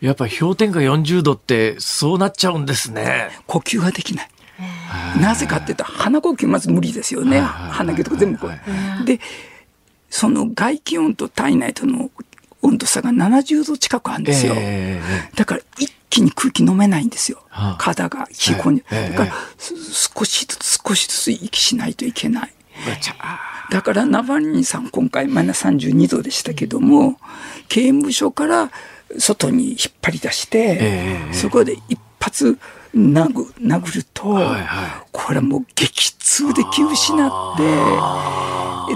やっぱ氷点下40度ってそうなっちゃうんですね呼吸ができない。なぜかって言ったら鼻呼吸まず無理ですよね。鼻毛とか全部こう。で、その外気温と体内との温度差が70度近くあるんですよ。ええだから一気に空気飲めないんですよ。はあ体が冷え込んで。ええだからす少しずつ少しずつ息しないといけない。だからナバリンさん今回マイナス32度でしたけども、刑務所から外に引っ張り出して、ええそこで一発殴殴ると、はいはい。これはもう激痛で気失っ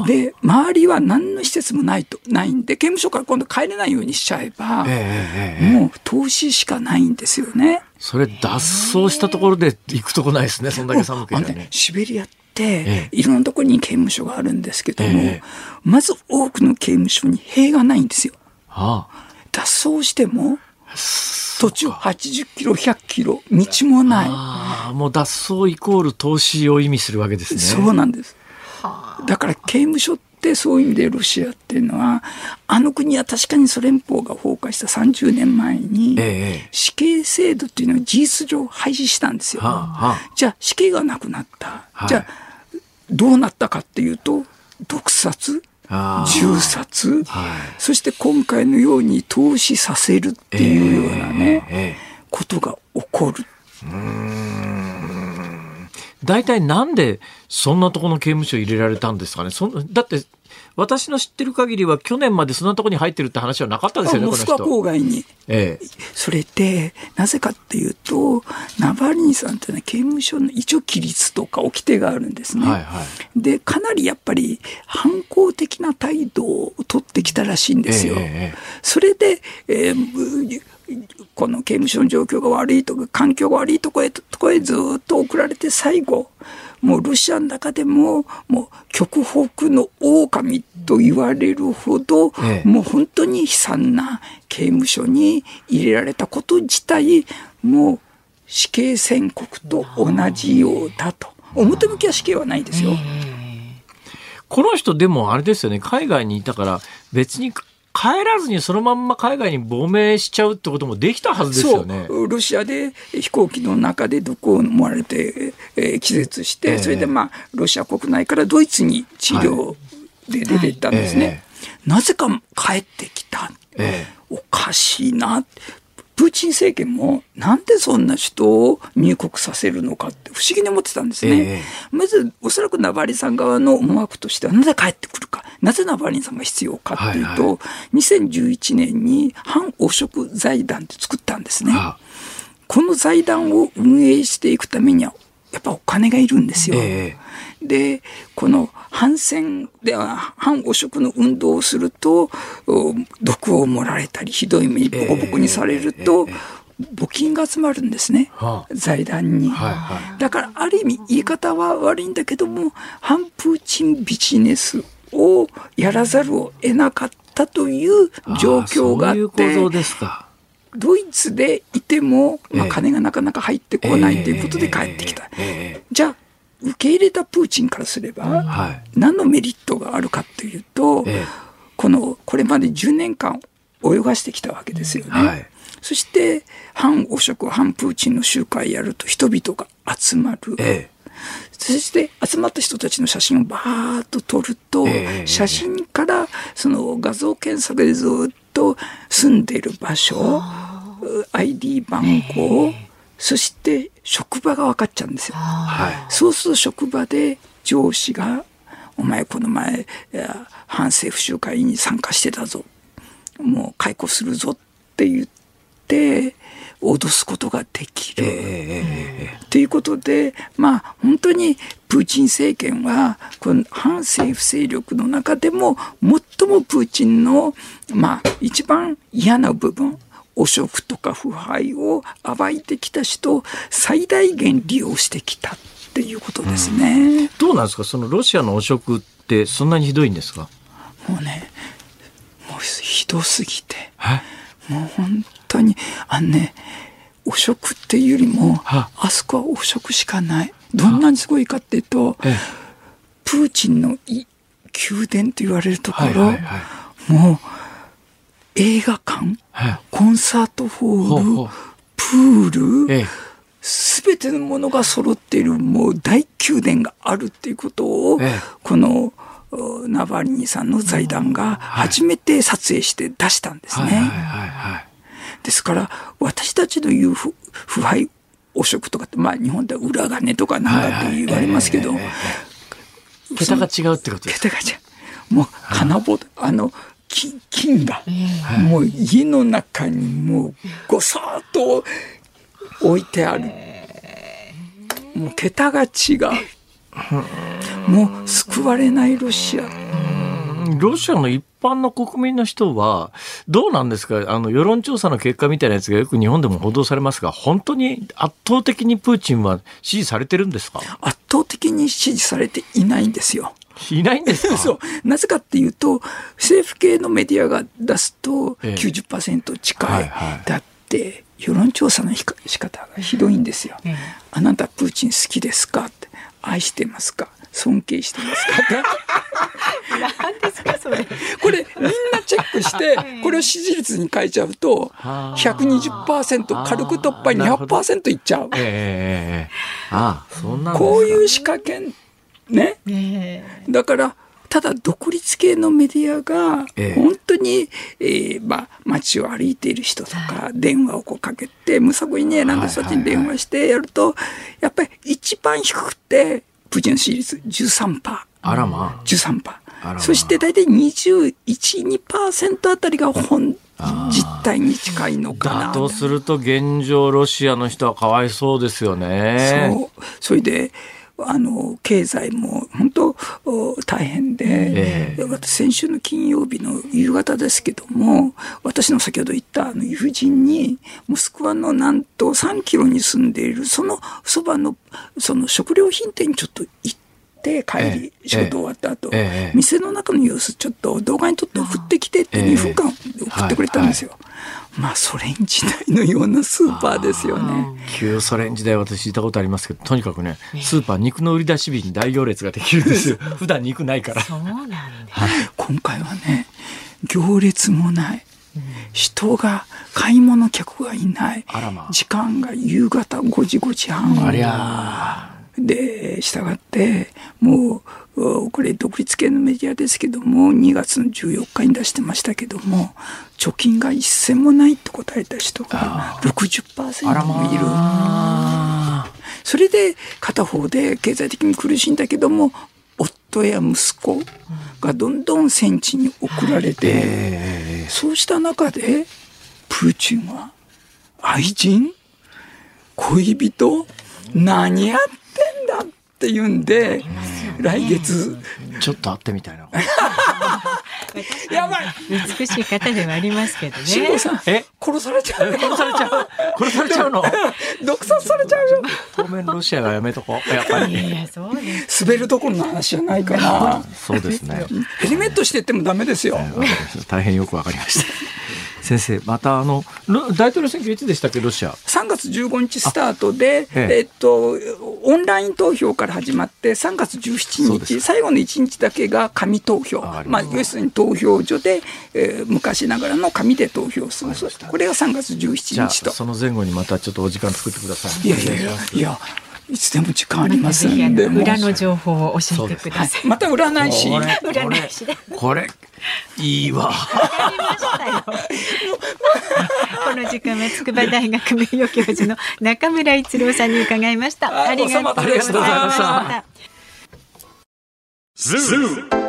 て、で、周りは何の施設もないと、ないんで、刑務所から今度帰れないようにしちゃえば、ええええもう投資しかないんですよね。それ脱走したところで行くとこないですねそんだけ寒けあのねシベリアって、ええ。いろんなところに刑務所があるんですけども、ええ。まず多くの刑務所に塀がないんですよ。は脱走しても、途中80キロ、100キロ、道もない。ああもう脱走イコール投資を意味するわけですねそうなんです。だから刑務所ってそういう意味でロシアっていうのは、あの国は確かにソ連邦が崩壊した30年前に、ええ死刑制度っていうのを事実上廃止したんですよ。はあはあじゃあ死刑がなくなった。はいじゃあどうなったかっていうと、毒殺銃殺、はい。そして今回のように投資させるっていうようなね、ええことが起こる。大体なんでそんなところの刑務所入れられたんですかね？そんだって私の知ってる限りは去年までそんなところに入ってるって話はなかったですよね、モスクワ人。郊外に。ええそれで、なぜかっていうと、ナバリニさんってのは刑務所の一応規律とか掟があるんですね。はいはいで、かなりやっぱり反抗的な態度を取ってきたらしいんですよ。えそれで、えーこの刑務所の状況が悪いとか、環境が悪いとこへ、とこへずっと送られて最後、もうロシアの中でも、もう極北の狼と言われるほど、ええもう本当に悲惨な刑務所に入れられたこと自体、もう死刑宣告と同じようだと。表向きは死刑はないですよ。この人でもあれですよね、海外にいたから別に帰らずにそのまんま海外に亡命しちゃうってこともできたはずですよね。そうロシアで飛行機の中で毒を飲まれて、えー気絶して、ええそれでまあロシア国内からドイツに治療で出て行ったんですね。なぜか帰ってきた。えおかしいな。プーチン政権もなんでそんな人を入国させるのかって不思議に思ってたんですね。ええまず、おそらくナバリさん側の思惑としては、なぜ帰ってくるか、なぜナバリンさんが必要かっていうと、はいは2011年に反汚職財団って作ったんですね。あこの財団を運営していくためには、やっぱお金がいるんですよ。えで、この反戦では、反汚職の運動をすると、お毒を盛られたり、ひどい目にボコボコにされると、募金が集まるんですね。はあ財団に。はいはだから、ある意味、言い方は悪いんだけども、反プーチンビジネスをやらざるを得なかったという状況があって、そういう構造ですか。ドイツでいても、まあ、ええ金がなかなか入ってこないということで帰ってきた。ええ。じゃあ、受け入れたプーチンからすれば、はい。何のメリットがあるかというと、ええ。この、これまで10年間泳がしてきたわけですよね。はい。そして、反汚職、反プーチンの集会やると人々が集まる。えそして集まった人たちの写真をバーッと撮ると、ええ。写真からその画像検索でずっと住んでいる場所、ID 番号、そして職場が分かっちゃうんですよ。はいそうすると職場で上司が、お前この前、反政府集会に参加してたぞ。もう解雇するぞって言って、脅すことができる。ということで、まあ、本当にプーチン政権は、この反政府勢力の中でも、最もプーチンの、まあ、一番嫌な部分、汚職とか腐敗を暴いてきた人を最大限利用してきたっていうことですね。どうなんですか？そのロシアの汚職ってそんなにひどいんですか？もうね、もうひどすぎて。え？もう本当に、あのね、汚職っていうよりも、は。あそこは汚職しかない。どんなにすごいかっていうと、えプーチンのい宮殿と言われるところ、はいはいはい。もう映画館、はいコンサートホール、ほうほう。プール、ええ。すべてのものが揃っているもう大宮殿があるっていうことを、ええ。このおナバリニさんの財団が初めて撮影して出したんですね。はいはいはいはいですから、私たちの言う腐腐敗、汚職とかって、まあ日本では裏金とかなんかって言われますけど、桁が違うってことです桁がじゃもう金棒、あの、金金が、もう家の中にもうごそーっと置いてある。もう桁が違う。もう救われないロシア。ロシアの一般の国民の人は、どうなんですか？あの、世論調査の結果みたいなやつがよく日本でも報道されますが、本当に圧倒的にプーチンは支持されてるんですか？圧倒的に支持されていないんですよ。いないんですか？そう。なぜかっていうと、政府系のメディアが出すとええ90%近い。はいはいだって、世論調査のひか仕方がひどいんですよ。あなたプーチン好きですか？って。愛してますか？尊敬してますか？っ て何ですかそれ。これみんなチェックして、これを支持率に変えちゃうと、はあ。120%軽く突破なるほど。200%いっちゃう。ええええええ。ああ、そんなこういう仕掛け、ね。ねだから、ただ独立系のメディアがええ。本当に、えーまあ、街を歩いている人とか電話をこうかけてむさぼりに選んだ人たちに電話してやるとやっぱり一番低くてプーチンの支持率13%。あらま13%あらまそして大体21、2%あたりが本実態に近いのかな。だとすると現状ロシアの人はかわいそうですよね。そう。それで、あの、経済も本当お大変で、え私先週の金曜日の夕方ですけども、私の先ほど言ったあの友人に、モスクワのなんと3キロに住んでいる、そのそばの、その食料品店にちょっと行って、帰り、ええ仕事終わった後、ええ店の中の様子ちょっと動画に撮って送ってきてってええ2分間送ってくれたんですよ。まあソ連時代のようなスーパーですよね。旧ソ連時代私行ったことありますけどとにかくねスーパー肉の売り出し日に大行列ができるんですよ。普段肉ないから。そうなんだ。今回はね行列もない。人が買い物客がいない。あらまあ。時間が夕方5時5時半。ありゃで従ってもうおこれ独立系のメディアですけども2月の14日に出してましたけども貯金が一銭もないって答えた人が60%あらもいる。まあそれで片方で経済的に苦しいんだけども夫や息子がどんどん戦地に送られて、えそうした中でプーチンは愛人？恋人？何やっだって言うんで来月。ーちょっと会ってみたいな。やばい。美しい方ではありますけどね。辛坊さんえ？殺されちゃう殺されちゃう？殺されちゃうの？毒殺されちゃうよ。当面ロシアがやめとこう。やっぱり。いや、そうです。滑るどころの話じゃないから。そうですね。ヘルメットしてってもダメですよ。大変よくわかりました先生またあのロ大統領選挙いつでしたっけロシア？3月15日スタートで、ええ。えっと、オンライン投票から始まって、3月17日、最後の1日だけが紙投票、まあ、ああ要するに投票所で、えー昔ながらの紙で投票する、これが3月じゃ17あ日と。その前後にまたちょっとお時間作ってください。いやいやいや、いつでも時間ありますんで、もう。の裏の情報を教えてください。また占い師、これ占い師で。これいいわ。わかりましたよ。この時間は筑波大学名誉教授の中村一郎さんに伺いました。あありがとうございました。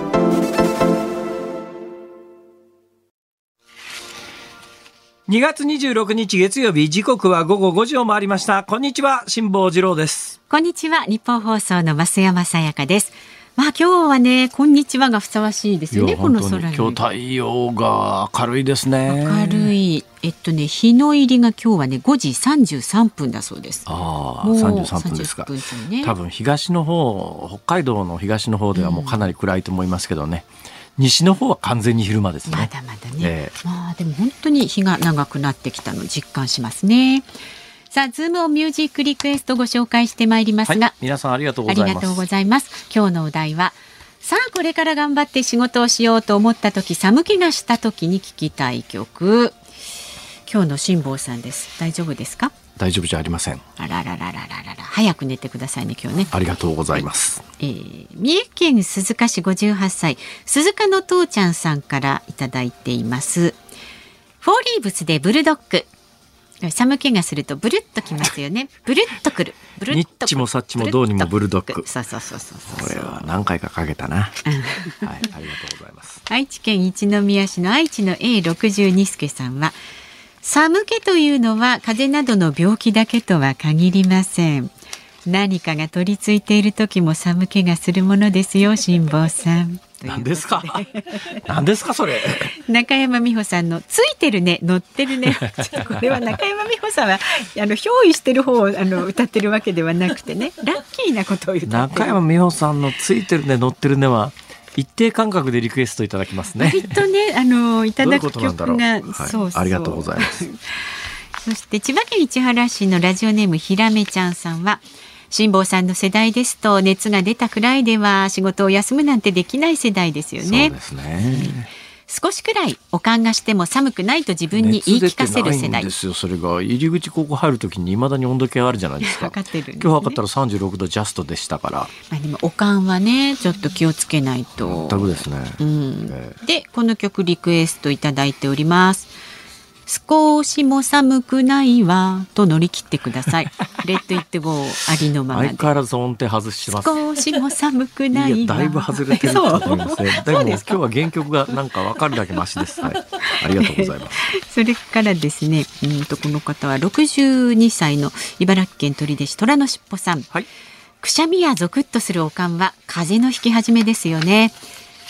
2月26日月曜日時刻は午後5時を回りました。こんにちは辛坊治郎です。こんにちは日本放送の増山さやかです。まあ今日はねこんにちはがふさわしいですよねこの空に今日太陽が明るいですね。明るい。えっとね日の入りが今日はね5時33分だそうです。ああもう33分ですか。30分ですよね。多分東の方北海道の東の方ではもうかなり暗いと思いますけどね、西の方は完全に昼間ですね。まだまだね、えまあでも本当に日が長くなってきたのを実感しますね。さあズームオンミュージックリクエストご紹介してまいりますが、はい皆さんありがとうございます。ありがとうございます。今日のお題は、さあこれから頑張って仕事をしようと思った時、寒気がした時に聴きたい曲。今日の辛坊さんです。大丈夫ですか？大丈夫じゃありませんあららららららら。早く寝てくださいね、今日ね。ありがとうございますえー三重県鈴鹿市58歳、鈴鹿の父ちゃんさんからいただいています。フォーリーブスでブルドッグ。寒気がするとブルッときますよね。ブルッとくる。ブルッとニッチもサッチもどうにもブルドッグそうそうそうそうそう。これは何回かかけたなはいうんありがとうございます 愛知県一宮市の愛知の A62 助さんは寒気というのは風邪などの病気だけとは限りません。何かが取り付いている時も寒気がするものですよ辛坊さん。何ですか？何ですかそれ？中山美穂さんのついてるね乗ってるね。これは中山美穂さんはあの憑依してる方をあの歌ってるわけではなくてね。ラッキーなことを言って中山美穂さんのついてるね乗ってるねは一定間隔でリクエストいただきますね。割とね、あのいただく曲が、はい、そうそうありがとうございます。そして千葉県市原市のラジオネームひらめちゃんさんは。辛坊さんの世代ですと熱が出たくらいでは仕事を休むなんてできない世代ですよね。そうですね。少しくらいおかんがしても寒くないと自分に言い聞かせる世代。ですよそれが。入り口ここ入るときにいまだに温度計あるじゃないですか。測ってる、ね、今日測ったら36度ジャストでしたから。まあでもおかんはねちょっと気をつけないと。全くですね、うん、えー、でこの曲リクエストいただいております少しも寒くないわと乗り切ってください。レッドイットゴーありのまま相変わらず音程外します。少しも寒くないだいぶ外れてると思いますね。でも今日は原曲がなんかわかるだけマシです。はい。ありがとうございます。それからですね、うんとこの方は62歳の茨城県取手市虎のしっぽさん。はい。くしゃみやゾクッとするおかんは風邪の引き始めですよね。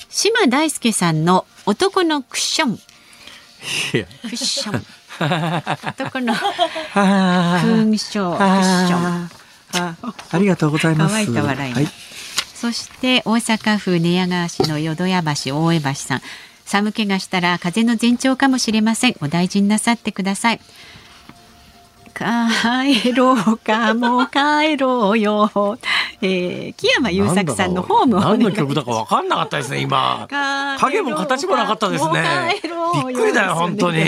島大輔さんの男のクッションクッション。男の勲章クッション。ありがとうございます。乾いた笑い、はい、そして大阪府寝屋川市の淀屋橋大江橋さん。寒気がしたら風邪の前兆かもしれません。お大事になさってください。帰ろうかもう帰ろうよ。えー、木山優作さんのホーム何の曲だか分かんなかったですね今。影も形もなかったですね。びっくりだよ本当に。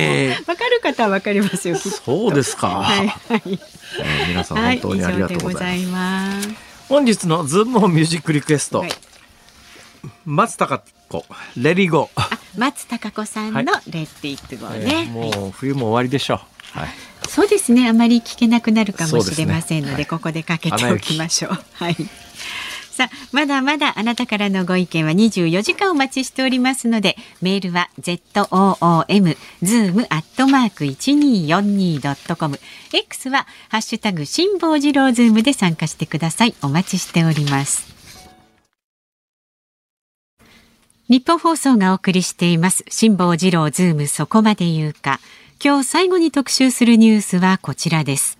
わかる方はわかりますよ。そうですか。はい、はい、えー、皆さん本当にありがとうございます。本日のズームミュージックリクエスト。はい、松たか子 Let It Go。松たか子さんの Let It Go ね、えー、もう冬も終わりでしょう。はい。そうですねあまり聞けなくなるかもしれませんので、ねはい、ここでかけておきましょう。はいさあ、まだまだあなたからのご意見は24時間お待ちしておりますので、メールは zoom zoom アットマーク 1242.com X はハッシュタグ辛坊治郎ズームで参加してください。お待ちしております。ニッポン放送がお送りしています。辛坊治郎ズームそこまで言うか。今日最後に特集するニュースはこちらです。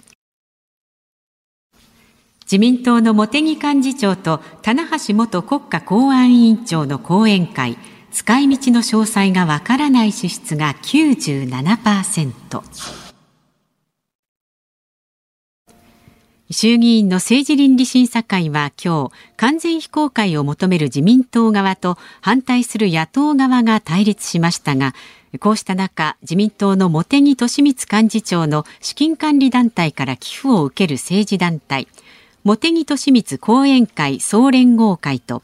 自民党の茂木幹事長と棚橋元国家公安委員長の後援会。使い道の詳細がわからない支出が97%衆議院の政治倫理審査会は今日完全非公開を求める自民党側と反対する野党側が対立しましたがこうした中、自民党の茂木敏光幹事長の資金管理団体から寄付を受ける政治団体、茂木敏光後援会総連合会と、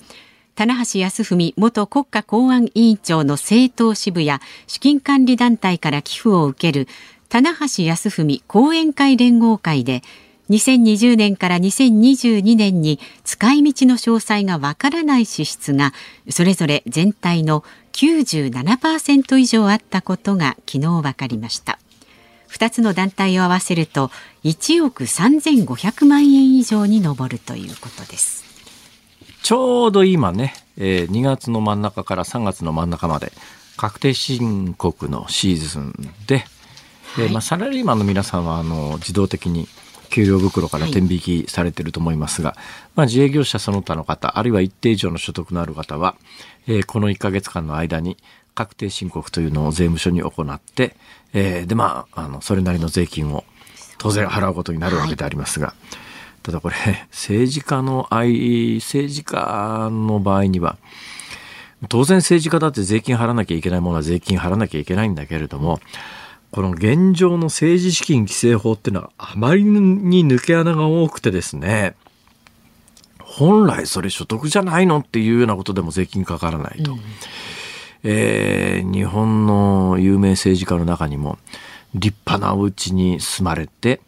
棚橋康文元国家公安委員長の政党支部や資金管理団体から寄付を受ける棚橋康文後援会連合会で2020年から2022年に使い道の詳細がわからない支出がそれぞれ全体の97%以上あったことが昨日分かりました。2つの団体を合わせると1億3500万円以上に上るということです。ちょうど今ね、えー、2月の真ん中から3月の真ん中まで確定申告のシーズンで、はい、えー、まあ、サラリーマンの皆さんはあの自動的に給料袋から転引きされていると思いますが、はい、まあ、自営業者その他の方、あるいは一定以上の所得のある方は、えー、この1ヶ月間の間に確定申告というのを税務署に行って、えー、で、まあ、あの、それなりの税金を当然払うことになるわけでありますが、はい、ただこれ、政治家の愛、政治家の場合には、当然政治家だって税金払わなきゃいけないものは税金払わなきゃいけないんだけれども、この現状の政治資金規正法っていうのはあまりに抜け穴が多くてですね、本来それ所得じゃないのっていうようなことでも税金かからないと。うん、えー、日本の有名政治家の中にも立派なお家に住まれて、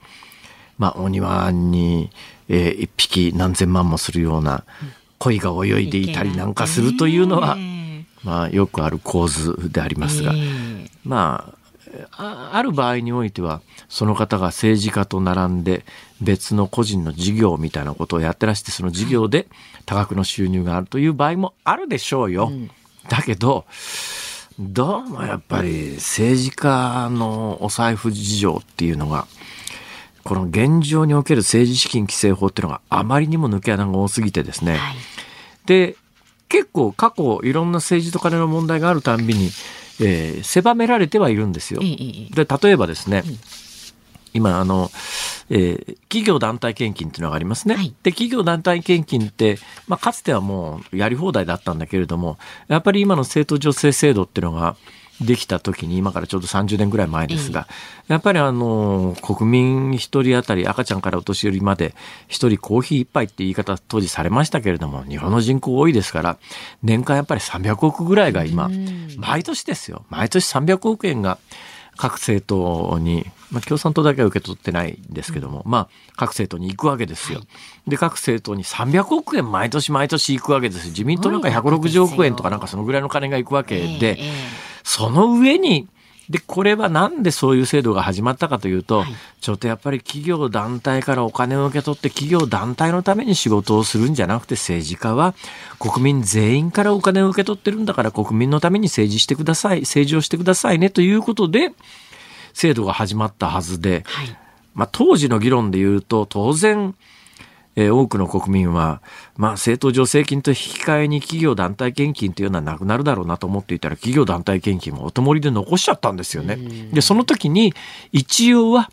まあ、お庭に、えー、一匹何千万もするような鯉が泳いでいたりなんかするというのは、まあ、よくある構図でありますが、まあ、あある場合においては、その方が政治家と並んで別の個人の事業みたいなことをやってらして、その事業で多額の収入があるという場合もあるでしょうよ。だけど、どうもやっぱり政治家のお財布事情っていうのが、この現状における政治資金規正法っていうのがあまりにも抜け穴が多すぎてですね。はいで、結構過去いろんな政治と金の問題があるたんびに、えー狭められてはいるんですよ。ええええで、例えばですね、今、あの、えー企業団体献金っていうのがありますね。はいで、企業団体献金って、まあ、かつてはもうやり放題だったんだけれども、やっぱり今の政党助成制度っていうのができた時に、今からちょうど30年ぐらい前ですが、やっぱりあの、国民一人当たり赤ちゃんからお年寄りまで一人コーヒー一杯って言い方当時されましたけれども、日本の人口多いですから、年間やっぱり300億ぐらいが今、毎年ですよ。毎年300億円が各政党に、まあ、共産党だけは受け取ってないんですけども、まあ、各政党に行くわけですよ。で、各政党に300億円毎年毎年行くわけですよ。自民党なんか160億円とかなんかそのぐらいの金が行くわけで、ええその上に、で、これはなんでそういう制度が始まったかというと、はい。ちょっとやっぱり企業団体からお金を受け取って企業団体のために仕事をするんじゃなくて政治家は国民全員からお金を受け取ってるんだから国民のために政治してください、政治をしてくださいねということで制度が始まったはずで、はい。まあ当時の議論で言うと当然、えー多くの国民は、まあ、政党助成金と引き換えに企業団体献金というのはなくなるだろうなと思っていたら、企業団体献金もおともりで残しちゃったんですよね。で、その時に、一応は、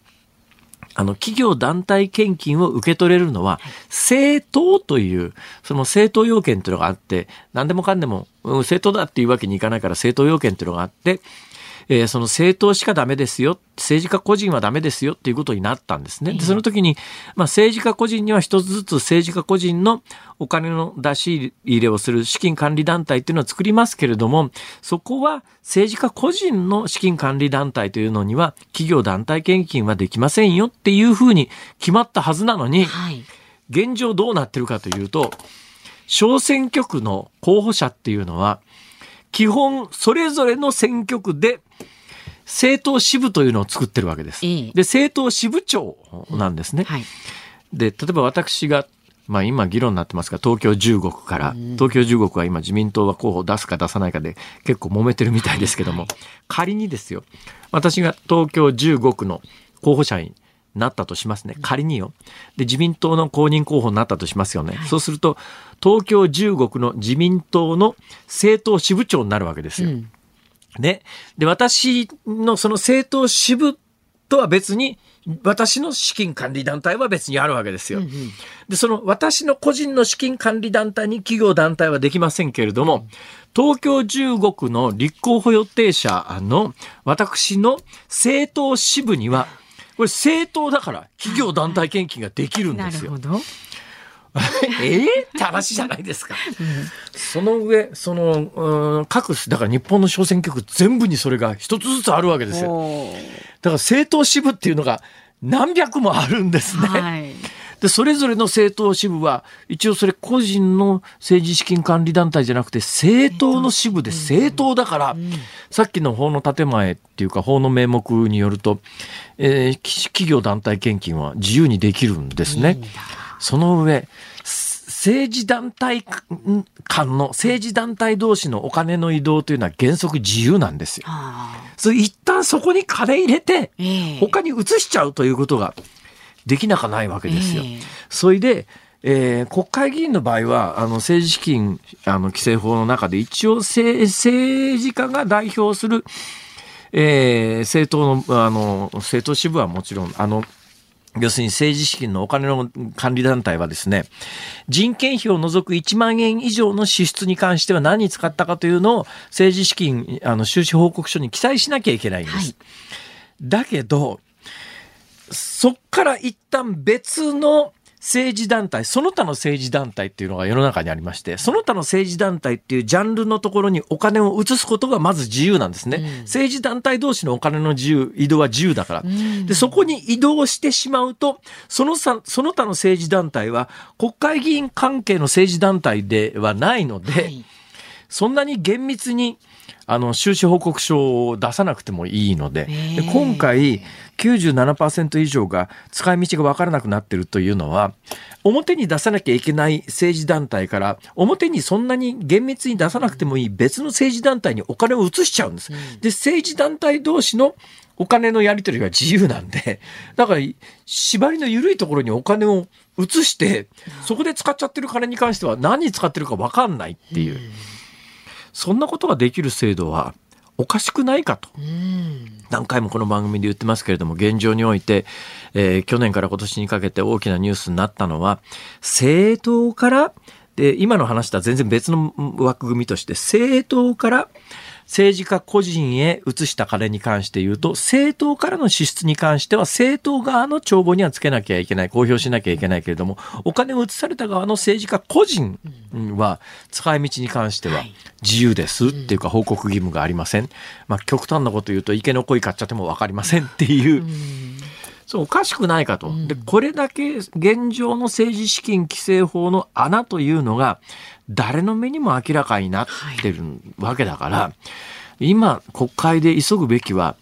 あの、企業団体献金を受け取れるのは、政党という、その政党要件というのがあって、何でもかんでも、うん政党だっていうわけにいかないから政党要件というのがあって、えーその政党しかダメですよ、政治家個人はダメですよっていうことになったんですね。で、その時に、まあ政治家個人には一つずつ政治家個人のお金の出し入れをする資金管理団体っていうのを作りますけれども、そこは政治家個人の資金管理団体というのには企業団体献金はできませんよっていうふうに決まったはずなのに、はい現状どうなってるかというと、小選挙区の候補者っていうのは、基本それぞれの選挙区で政党支部というのを作ってるわけです。ええ。で、政党支部長なんですね。はい。で、例えば私が、まあ今議論になってますが、東京15区から、東京15区は今自民党は候補を出すか出さないかで結構揉めてるみたいですけども、仮にですよ、私が東京15区の候補者になったとしますね。仮によ。で、自民党の公認候補になったとしますよね。そうすると、東京15区の自民党の政党支部長になるわけですよ。うんね。で、私のその政党支部とは別に、私の資金管理団体は別にあるわけですよ。で、その私の個人の資金管理団体に企業団体はできませんけれども、東京15区の立候補予定者の私の政党支部には、これ政党だから企業団体献金ができるんですよなるほ。ど ええって話じゃないですか。その上、その、うん各、だから日本の小選挙区全部にそれが一つずつあるわけですよ。だから政党支部っていうのが何百もあるんですね。はいで、それぞれの政党支部は、一応それ個人の政治資金管理団体じゃなくて、政党の支部で政党。だから、さっきの法の建前っていうか法の名目によると、えーき企業団体献金は自由にできるんですね。その上、す政治団体間の、政治団体同士のお金の移動というのは原則自由なんですよ。あそれ一旦そこに金入れて、ええ。他に移しちゃうということができなかないわけですよ。ええそれで、えー国会議員の場合は、あの、政治資金、あの、規正法の中で一応政、政治家が代表する、えー政党の、あの、政党支部はもちろん、あの、要するに政治資金のお金の管理団体はですね、人件費を除く1万円以上の支出に関しては何に使ったかというのを政治資金、あの、収支報告書に記載しなきゃいけないんです。はいだけど、そっから一旦別の政治団体、その他の政治団体っていうのが世の中にありまして、その他の政治団体っていうジャンルのところにお金を移すことがまず自由なんですね。政治団体同士のお金の自由、移動は自由だから。で、そこに移動してしまうと、そのさその他の政治団体は国会議員関係の政治団体ではないので、はいそんなに厳密にあの収支報告書を出さなくてもいいのでで今回97%以上が使い道が分からなくなってるというのは表に出さなきゃいけない政治団体から表にそんなに厳密に出さなくてもいい別の政治団体にお金を移しちゃうんです。で政治団体同士のお金のやり取りが自由なんで、だから縛りの緩いところにお金を移して、そこで使っちゃってる金に関しては何に使ってるか分かんないっていう。そんなことができる制度はおかしくないかと。何回もこの番組で言ってますけれども、現状において、えー去年から今年にかけて大きなニュースになったのは、政党から、で、今の話とは全然別の枠組みとして、政党から政治家個人へ移した金に関して言うと、政党からの支出に関しては、政党側の帳簿にはつけなきゃいけない、公表しなきゃいけないけれども、お金を移された側の政治家個人は、使い道に関しては自由ですっていうか、報告義務がありません。まあ、極端なこと言うと、池の鯉買っちゃっても分かりませんっていう。そう、おかしくないかと。で、これだけ現状の政治資金規正法の穴というのが、誰の目にも明らかになってるわけだから、今、国会で急ぐべきは、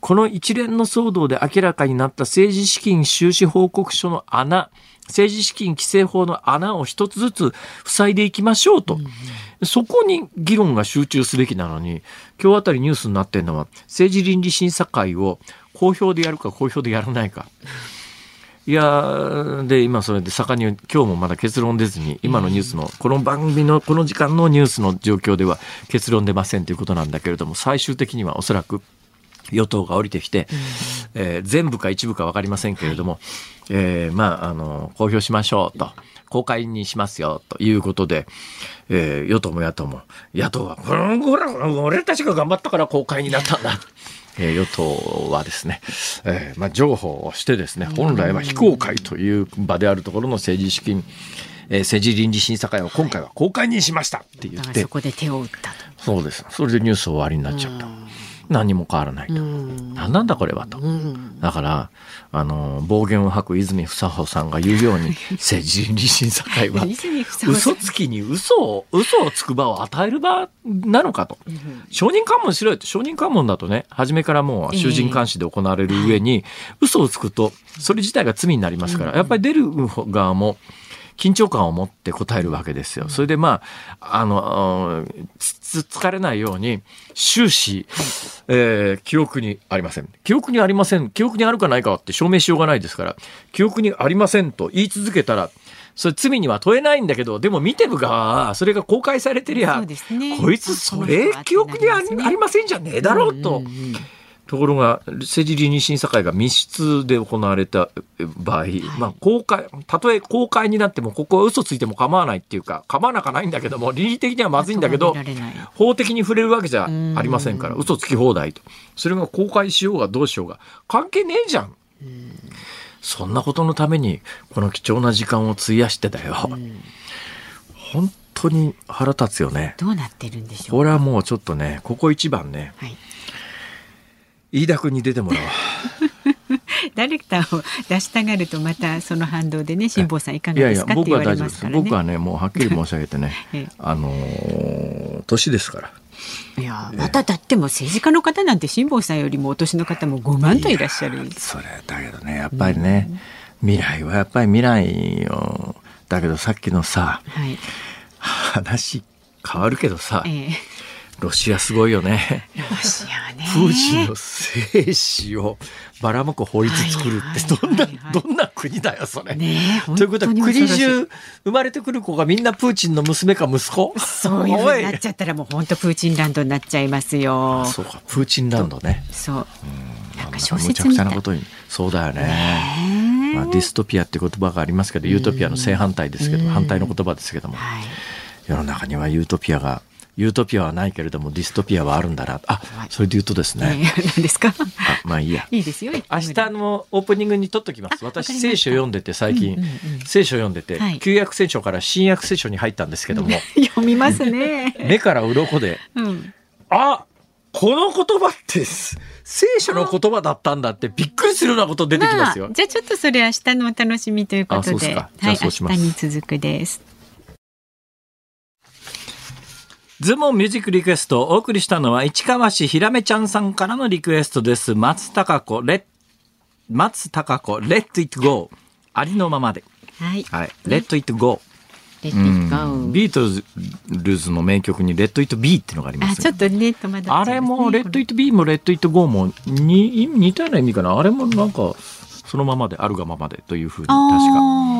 この一連の騒動で明らかになった政治資金収支報告書の穴、政治資金規正法の穴を一つずつ塞いでいきましょうと。そこに議論が集中すべきなのに、今日あたりニュースになってるのは、政治倫理審査会を公表でやるか公表でやらないか。いやーで、今それで盛んに、今日もまだ結論出ずに、今のニュースの、この番組のこの時間のニュースの状況では結論出ませんということなんだけれども、最終的にはおそらく与党が降りてきて、えー全部か一部か分かりませんけれども、えーまあ、あの、公表しましょうと。公開にしますよ、ということで、えー与党も野党も、野党は、うん、ほら、俺たちが頑張ったから公開になったんだ。えー与党はですね、えーまあ、譲歩をしてですね、本来は非公開という場であるところの政治資金、えー政治倫理審査会を今回は公開にしましたって言ってだからそ、こで手を打ったと。そうです。それでニュース終わりになっちゃった。何にも変わらないと。何なんだこれはと。だから、あの、暴言を吐く泉房穂さんが言うように、政治倫理審査会は嘘つきに嘘を、嘘をつく場を与える場なのかと。証人喚問しろよって、証人喚問だとね、初めからもう囚人監視で行われる上に、嘘をつくと、それ自体が罪になりますから、やっぱり出る側も、緊張感を持って答えるわけですよ。それでまあ、あの、つつつかれないように、終始、えー記憶にありません。記憶にありません。記憶にあるかないかって証明しようがないですから、記憶にありませんと言い続けたら、それ罪には問えないんだけど、でも見てる側は、それが公開されてりゃ、ねこいつそれ記憶にありありませんじゃねえだろうと。ところが、政治倫理審査会が密室で行われた場合、まあ公開、たとえ公開になっても、ここは嘘ついても構わないっていうか、構わなかないんだけども、倫理的にはまずいんだけど法的に触れるわけじゃありませんから、嘘つき放題と。それが公開しようがどうしようが、関係ねえじゃん。そんなことのために、この貴重な時間を費やしてだよ。本当に腹立つよね。どうなってるんでしょうこれはもうちょっとね、ここ一番ね、はい。飯田君に出てもらおう。ダイレクターを出したがるとまたその反動でね辛坊さんいかがですいやいや、僕は大丈夫ですね。僕はね、もうはっきり申し上げてねええ、あのー年ですから。いやまただっても政治家の方なんて辛坊さんよりもお年の方も5万といらっしゃる。それだけどね、やっぱりね、未来はやっぱり未来よ。だけどさっきのさ、はい。話変わるけどさ、ええロシアすごいよね。ロシアね。プーチンの生死をばらまく法律作るってどんな、どんな国だよ、それ。ねえということは国中生まれてくる子がみんなプーチンの娘か息子そういうふうおになっちゃったらもう本当プーチンランドになっちゃいますよ。そうか、プーチンランドね。そう。なんか小説みたいくちゃなことに。そうだよね。まあ、ディストピアって言葉がありますけど、ユートピアの正反対ですけど、反対の言葉ですけども、はい。世の中にはユートピアが、ユートピアはないけれども、ディストピアはあるんだな。あ、それで言うとですね、ね何ですか？あまあいいや。いいですよ。明日のオープニングに撮っときます。私、聖書読んでて最近、うんうんうん聖書読んでて、はい旧約聖書から新約聖書に入ったんですけども、読みますね。目から鱗で、うん。あこの言葉って聖書の言葉だったんだってびっくりするようなこと出てきますよ。あ、じゃあちょっとそれ明日のお楽しみということで、あそうですかじゃあはい、明そうします日に続くです。ズモンミュージックリクエストをお送りしたのは市川市ひらめちゃんさんからのリクエストです。松高子、レ松高子、レッドイットゴー。ありのままで。はい。はい。レッドイットゴレッドー。イットゴービートルズの名曲にレッドイットビーっていうのがありまあ、すねちょっとね、戸惑っちねあれも、レッドイットビーもレッドイットゴーもに似たような意味かな。あれもなんか、そのままであるがままでというふうに確か。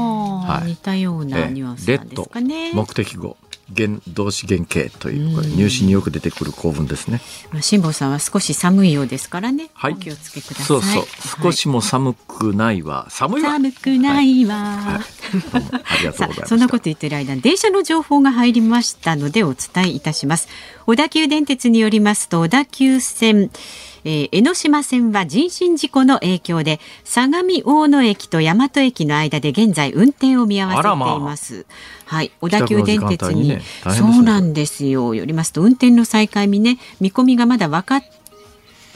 はい似たようなええニュアンスでレッドすかね。目的語原動詞原形というこれ入試によく出てくる構文ですね。まあ辛坊さんは少し寒いようですからね。はいお気をつけください。そうそうはい少しも寒くないわ寒いわ。寒くないわ。はいどうもありがとうさございました。あそんなこと言ってる間に電車の情報が入りましたのでお伝えいたします小田急電鉄によりますと小田急線えー江ノ島線は人身事故の影響で相模大野駅と大和駅の間で現在運転を見合わせています。はい、小田急電鉄にね大変ですそねうなんですよ。よりますと運転の再開にね見込みがまだ分かっ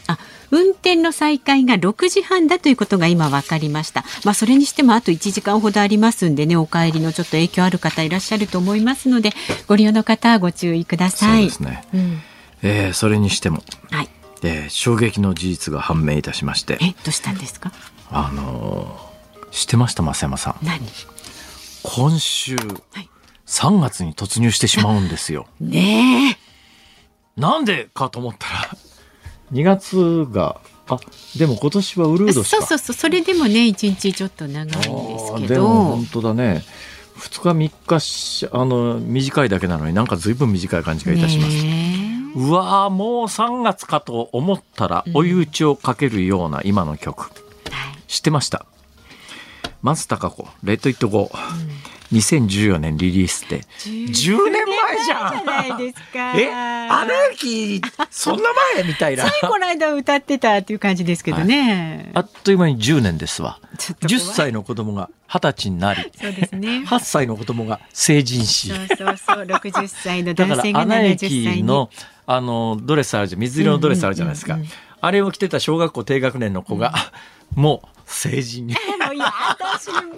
あ運転の再開が6時半だということが今分かりました。まあそれにしてもあと1時間ほどありますんでね、お帰りのちょっと影響ある方いらっしゃると思いますので、ご利用の方はご注意くだそうさい。ですね。うん、えーそれにしても、はい。えー衝撃の事実が判明いたしまして、え、どうしたんですか？あのー知ってました増山さん？何？今週はい3月に突入してしまうんですよ。ねえ。なんでかと思ったら 2月があでも今年はウルードそうそうそう、それでもね、一日ちょっと長いんですけでもど本。当だね2日3日しあの短いだけなのになんか随分短い感じがいたします、ねうわーもう3月かと思ったら追い打ちをかけるような今の曲、えはい。知ってました？松たか子「レッド・イット・ゴー」2014年リリースで10年前じゃん。じゃないですか。えアナ雪そんな前みたいな。ついこの間歌ってたっていう感じですけどね。あっという間に10年ですわ。ちょっと怖10い歳の子供が20歳になりそうですね。8歳の子供が成人しそうそうそう、六十歳のだか男性がらアナ七十歳に。雪のあのドレスあるじゃん。水色のドレスあるじゃないですか、あれを着てた小学校低学年の子が、もう成人に。もうやだ辛坊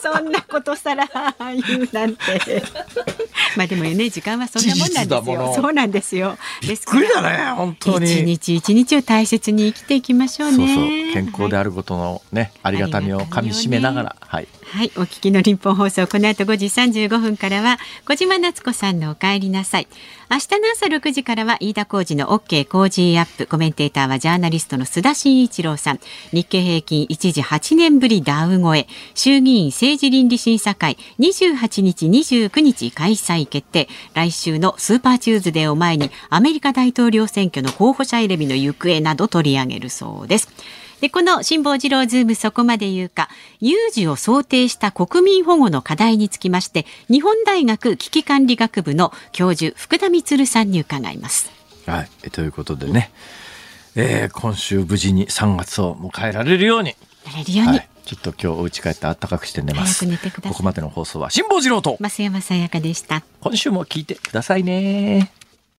さんそんなことさら言うなんて。まあでもね時間はそんなもんなんですよ。そうなんですよ。ですびっくりだね本当に。一日一日を大切に生きていきましょうね。そうそう。健康であるることのね、ありがたみをかみしめながら、はいはい、はいお聞きの日本放送この後5時35分からは小島夏子さんのお帰りなさい。明日の朝6時からは飯田浩二の OK 工事アップ。コメンテーターはジャーナリストの須田慎一郎さん。日経平均一時8年ぶりダウ超え。衆議院政治倫理審査会28日29日開催決定。来週のスーパーチューズデーを前にアメリカ大統領選挙の候補者選びの行方など取り上げるそうです。で、この辛坊治郎ズームそこまで言うか、有事を想定した国民保護の課題につきまして、日本大学危機管理学部の教授、福田充さんに伺います。はい、ということでね、えー今週無事に3月を迎えられるように、やれるように、はい、ちょっと今日お家帰って暖かくして寝ます。早く寝てください。ここまでの放送は辛坊治郎と。増山さやかでした。今週も聞いてくださいね